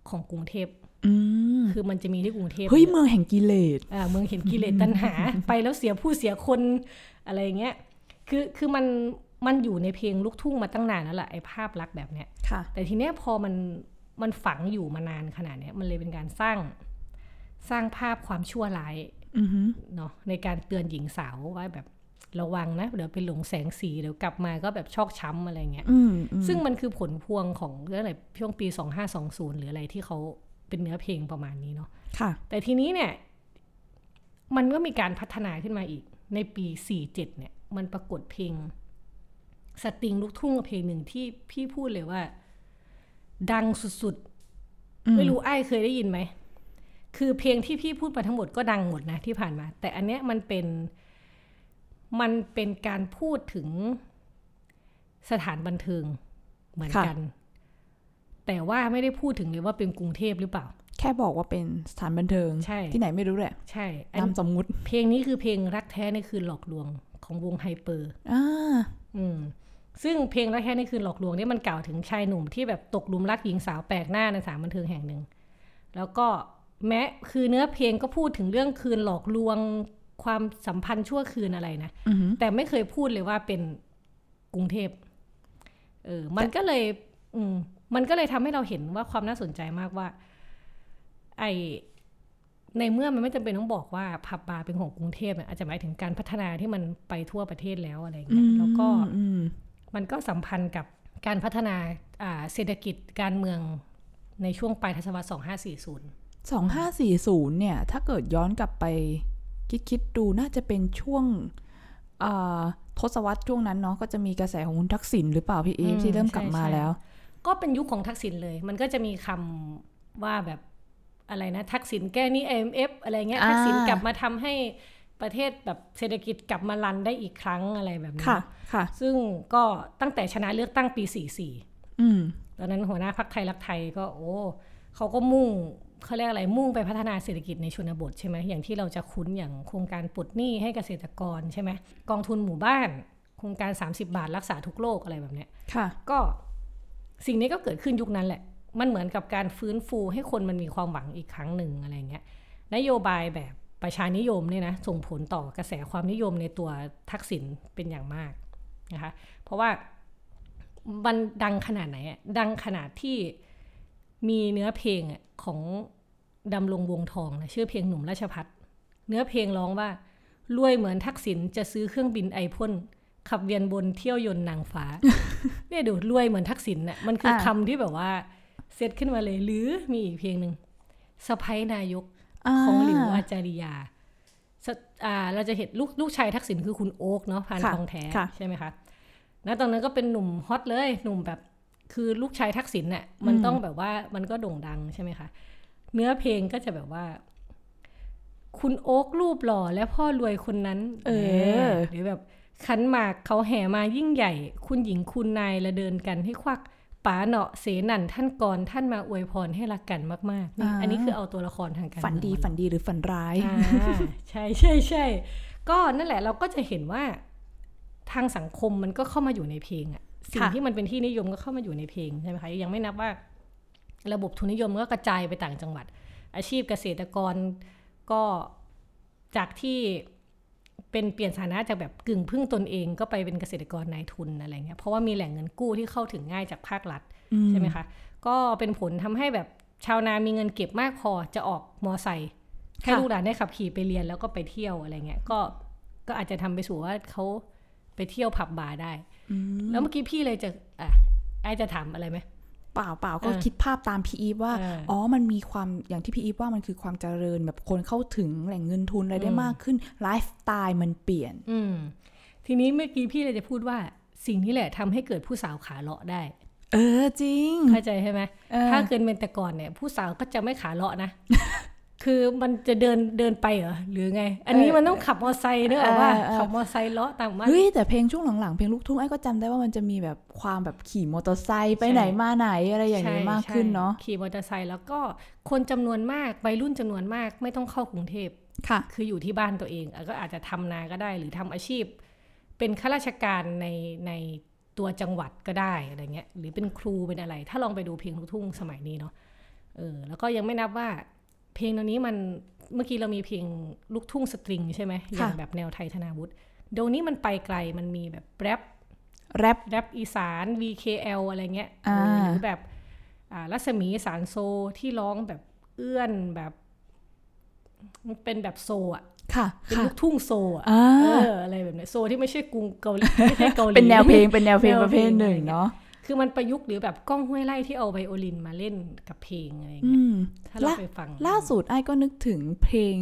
ของกรุงเทพอืมคือมันจะมีที่กรุงเทพเฮ้ยเมืองแห่งกิเลสอ่าเมืองแห่งกิเลสตัณหา ไปแล้วเสียผู้เสียคนอะไรอย่างเงี้ยคือคือมันมันอยู่ในเพลงลูกทุ่งมาตั้งนานแล้วแหละไอ้ภาพลักษณ์แบบเนี้ยค่ะแต่ทีเนี้ยพอมันมันฝังอยู่มานานขนาดเนี้ยมันเลยเป็นการสร้างสร้างภาพความชั่วร้ายอือหือ เนาะในการเตือนหญิงสาวว่าแบบระวังนะ เดี๋ยวไปหลงแสงสี เดี๋ยวกลับมาก็แบบชอกช้ำอะไรเงี้ยอืมอืมซึ่งมันคือผลพวงของเรื่องอะไรช่วงปี 2520 หรืออะไรที่เขาเป็นเนื้อเพลงประมาณนี้เนาะค่ะ แต่ทีนี้เนี่ย มันก็มีการพัฒนาขึ้นมาอีก ในปี 47 เนี่ย มันปรากฏเพลง สตริงลูกทุ่งเพลงหนึ่งที่พี่พูดเลยว่า ดังสุดอืมๆไม่รู้ไอ้ายเคยได้ยินไหม คือเพลงที่พี่พูดไปทั้งหมดก็ดังหมดนะที่ผ่านมา แต่อันเนี้ยมันเป็นมันเป็นการพูดถึงสถานบันเทิงเหมือนกัน แต่ว่าไม่ได้พูดถึงเลยว่าเป็นกรุงเทพหรือเปล่า แค่บอกว่าเป็นสถานบันเทิงใช่ที่ไหนไม่รู้แหละใช่อันนามสมมุติ เพลงนี้คือเพลงรักแท้ในคืนหลอกลวงของวงไฮเปอร์อ่าอืมซึ่งเพลงรักแท้ในคืนหลอกลวงเนี่ยมันกล่าวถึงชายหนุ่มที่แบบตกหลุมรักหญิงสาวแปลกหน้าในสถานบันเทิงแห่งหนึ่ง แล้วก็ แม้คือเนื้อเพลงก็พูดถึงเรื่องคืนหลอกลวงความสัมพันธ์ชั่วคืนอะไรนะอือหือแต่ไม่เคยพูดเลยว่าเป็นกรุงเทพเออมันก็เลยอืมมันก็เลยทำให้เราเห็นว่าความน่าสนใจมากว่า ไอในเมื่อมันไม่จำเป็นต้องบอกว่าผับบาร์เป็นของกรุงเทพเนี่ยอาจจะหมายถึงการพัฒนาที่มันไปทั่วประเทศแล้วอะไรอย่างเงี้ยแล้วก็อืมมันก็สัมพันธ์กับการพัฒนาอ่าเศรษฐกิจการเมืองในช่วงปลายทศวรรษ 2540 สองห้าสี่ศูนย์เนี่ย ถ้าเกิดย้อนกลับไปคิดคิดดูน่าจะเป็นช่วงอ่าทศวรรษช่วงนั้นเนาะก็จะมีกระแสของคุณทักษิณหรือเปล่าพี่อีฟอืมที่เริ่มกลับมาใช่ใช่แล้ว ก็เป็นยุคของทักษิณเลย มันก็จะมีคำว่าแบบอะไรนะ ทักษิณแก้หนี้ IMF อะไรเงี้ยอ่าทักษิณกลับมาทำให้ประเทศแบบเศรษฐกิจกลับมารันได้อีกครั้งอะไรแบบนี้ค่ะค่ะ ซึ่งก็ตั้งแต่ชนะเลือกตั้งปี 44 อืมตอนนั้นหัวหน้าพักไทยรักไทยก็โอ้เขาก็มุ่ง เขาเรียกอะไรมุ่งไปพัฒนาเศรษฐกิจในชนบทใช่ไหมอย่างที่เราจะคุ้นอย่างโครงการปลดหนี้ให้เกษตรกรใช่ไหมกองทุนหมู่บ้าน โครงการ 30 บาทรักษาทุกโรคอะไรแบบเนี้ยค่ะก็สิ่งนี้ก็เกิดขึ้นยุคนั้นแหละ มันเหมือนกับการฟื้นฟูให้คนมันมีความหวังอีกครั้งหนึ่งอะไรเงี้ยนโยบายแบบประชานิยมเนี่ยนะส่งผลต่อกระแสความนิยมในตัวทักษิณเป็นอย่างมากนะคะเพราะว่ามันดังขนาดไหนอะดังขนาดที่ มีเนื้อเพลงอะของดำรงวงทองนะชื่อเพลงหนุ่มราชพัฒเนื้อเพลงร้องว่ารวยเหมือนทักษิณจะซื้อเครื่องบินไอพ่นขับเวียนบนเที่ยวยนต์นางฟ้า เนี่ยดูรวยเหมือนทักษิณน่ะมันคืออ่าคำที่แบบว่าเซตขึ้นมาเลย หรือมีอีกเพลงหนึ่งสะพ้ยนายกาของหลิวอาจาริยาสะอ่าเราจะเห็นลูกลูกชายทักษิณคือคุณโอ๊กเนาะพานค่ะทองแท้ค่ะใช่ไหมคะณตอนนั้นก็เป็นหนุ่มฮอตเลย หนุ่มแบบ คือลูกชายทักษิณน่ะมันต้องแบบว่ามันก็โด่งดังใช่ไหมคะ เนื้อเพลงก็จะแบบว่า คุณโอ๊กรูปหล่อและพ่อรวยคนนั้น เออหรือแบบขันหมากเขาแห่มายิ่งใหญ่ คุณหญิงคุณนายละเดินกันให้ควักป๋าเนาะเสนันท่านกรท่านมาอวยพรให้รักกันมากๆนี่อ่าอันนี้คือเอาตัวละครทางการฝันดีเมืองมาฝันดีหรือฝันร้ายอ่าใช่ใช่ใช่ก็นั่นแหละเราก็จะเห็นว่าทางสังคมมันก็เข้ามาอยู่ในเพลงอะ สิ่งที่มันเป็นที่นิยมก็เข้ามาอยู่ในเพลงใช่ไหมคะยังไม่นับว่า ระบบทุนนิยมก็กระจายไปต่างจังหวัด อาชีพเกษตรกรก็จากที่เป็นเปลี่ยนฐานะจากแบบกึ่งพึ่งตนเองก็ไปเป็นเกษตรกรนายทุนอะไรเงี้ยเพราะว่ามีแหล่งเงินกู้ที่เข้าถึงง่ายจากภาครัฐใช่ไหมคะก็เป็นผลทำให้แบบชาวนามีเงินเก็บมากพอจะออกมอไซค์ให้ลูกหลานได้ขับขี่ไปเรียนแล้วก็ไปเที่ยวอะไรเงี้ยก็ก็อาจจะทำไปสู่ว่าเขาไปเที่ยวผับบาร์ได้ แล้วเมื่อกี้พี่เลยจะอะไอจะถามอะไรไหมเปล่าเปล่าก็เออคิดภาพตามพี่อีฟว่าเอออ๋อ๋อ มันมีความอย่างที่พี่อีฟว่ามันคือความเจริญแบบคนเข้าถึงแหล่งเงินทุนอะไรได้อืมมากขึ้นไลฟ์สไตล์มันเปลี่ยน อืมทีนี้เมื่อกี้พี่เลยจะพูดว่าสิ่งนี้แหละทำให้เกิดผู้สาวขาเลาะได้ เออจริง เข้าใจใช่ไหมเออถ้าเกินเป็นแต่ก่อนเนี่ย ผู้สาวก็จะไม่ขาเลาะนะ คือมันจะเดินเดินไปเหรอหรือไง อันนี้มันต้องขับมอไซค์เนอะว่าเออเออขับมอไซค์เลาะตามบ้านเฮ้ยแต่เพลงช่วงหลังๆเพลงลูกทุ่งไอ้ก็จำได้ว่ามันจะมีแบบความแบบขี่มอเตอร์ไซค์ไปใช่ไหนมาไหนอะไรอย่างนี้ใช่มากขึ้นเนาะใช่ขี่มอเตอร์ไซค์แล้วก็คนจำนวนมากวัยรุ่นจำนวนมากไม่ต้องเข้ากรุงเทพค่ะ คืออยู่ที่บ้านตัวเองอะก็อาจจะทำนาก็ได้หรือทำอาชีพ เป็นข้าราชการในในตัวจังหวัดก็ได้อะไรเงี้ยหรือเป็นครูเป็นอะไร ถ้าลองไปดูเพลงลูกทุ่งสมัยนี้เนาะเออแล้วก็ยังไม่นับว่า เพลงตอนนี้มันเมื่อกี้เรามีเพลงลูกทุ่งสตริงใช่ไหมอย่างแบบแนวไทยธนาวุฒิเดี๋ยวนี้มันไปไกลมันมีแบบแรปแรปแรปอีสาน VKL อะไรเงี้ยอ่าเออหรือแบบอ่ารัศมีสารโซที่ร้องแบบเอื้อนแบบมันเป็นแบบโซอะค่ะเป็นค่ะลูกทุ่งโซอะอ่าเอออะไรแบบเนี้ยโซที่ไม่ใช่กรุงเกาหลีไม่ใช่เกาหลีเป็นแนวเพลงเป็นแนวเพลงแนวเพลงประเภทหนึ่งอะไรเงี้ยเนาะ คือมันประยุกต์หรือแบบก้องห้วยไล่ที่เอาไวโอลินมาเล่นกับเพลงอะไรอืเงี้ยมถ้าเราล่าไปฟัง ล่าสุดไอ้ก็นึกถึงเพลง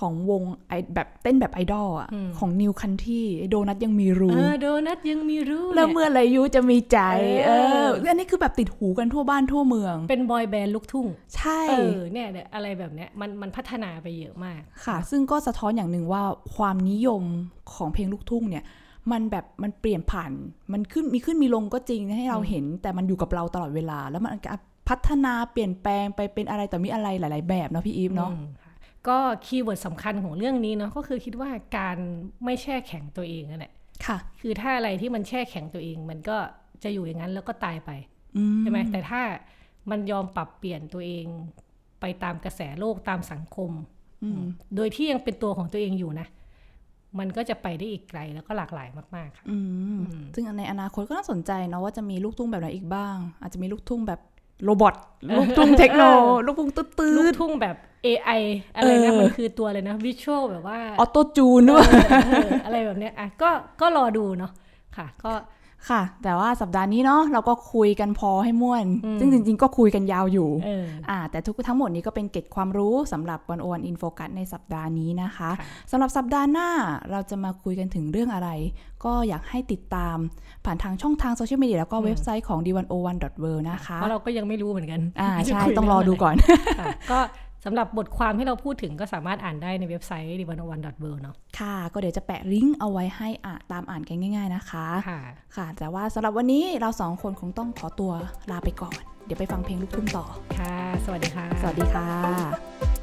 ของวงไอแบบเต้นแบบไอดอลอะอืมของนิวคันที่โดนัทยังมีรูเออโดนัทยังมีรู้แล้วนี่ยเมื่อไหรยูจะมีใจเอเออออันนี้คือแบบติดหูกันทั่วบ้านทั่วเมือง เป็นบอยแบนด์ลูกทุ่ง ใช่เออเนี่ยเนี่ยอะไรแบบเนี้ยมันมันพัฒนาไปเยอะมาก ค่ะ ซึ่งก็สะท้อนอย่างหนึ่งว่าความนิยมของเพลงลูกทุ่งเนี่ย มันแบบมันเปลี่ยนผ่าน มันขึ้นมีขึ้นมีลงก็จริงให้เราเห็น แต่มันอยู่กับเราตลอดเวลา แล้วมันก็พัฒนาเปลี่ยนแปลงไปเป็นอะไรต่อมีอะไรหลาย ๆ แบบเนาะพี่อีฟเนาะอืมค่ะก็คีย์เวิร์ดสำคัญของเรื่องนี้เนาะก็คือคิดว่าการไม่แช่แข็งตัวเองนั่นแหละค่ะ คือถ้าอะไรที่มันแช่แข็งตัวเอง มันก็จะอยู่อย่างนั้นแล้วก็ตายไปอืใช่ไหมแต่ถ้ามันยอมปรับเปลี่ยนตัวเองไปตามกระแสโลกตามสังคมอืมโดยที่ยังเป็นตัวของตัวเองอยู่นะ มันก็จะไปได้อีกไกลแล้วก็หลากหลายมากๆค่ะอืมซึ่งในอนาคตก็น่าสนใจเนาะว่าจะมีลูกทุ่งแบบไหนอีกบ้าง อาจจะมีลูกทุ่งแบบ robot ลูกทุ่งเทคโนลูกทุ่งตื๊ดลูกทุ่งแบบ AI อะไรนะเออมันคือตัวอะไรนะ visual แบบว่า auto tune ด้วยเอออะไรแบบเนี้ยอะก็ก็รอดูเนาะค่ะ ก็ ค่ะ แต่ว่าสัปดาห์นี้เนาะเราก็คุยกันพอให้ม่วนอืมซึ่งจริง ๆ ก็คุยกันยาวอยู่เอออ่า แต่ทุกทั้งหมดนี้ก็เป็นเกร็ดความรู้สำหรับ One O One In Focus ในสัปดาห์นี้นะคะค่ะสำหรับสัปดาห์หน้าเราจะมาคุยกันถึงเรื่องอะไร ก็อยากให้ติดตามผ่านทางช่องทางโซเชียลมีเดียแล้วก็เว็บไซต์ของ d101.world นะคะเพราะเราก็ยังไม่รู้เหมือนกัน อ่าจะใช่คุยต้องรอดูก่อนค่ะก็ สำหรับบทความที่เราพูดถึงก็สามารถอ่านได้ในเว็บไซต์ d 1 1 w o r l d เนาะค่ะ ก็เดี๋ยวจะแปะลิงก์เอาไว้ให้อ่าตามอ่านกันง่าย ๆนะคะ ค่ะ ค่ะ แต่ว่าสำหรับวันนี้เราสองคนคงต้องขอตัวลาไปก่อน เดี๋ยวไปฟังเพลงลูกทุ่งต่อ ค่ะ สวัสดีค่ะ สวัสดีค่ะ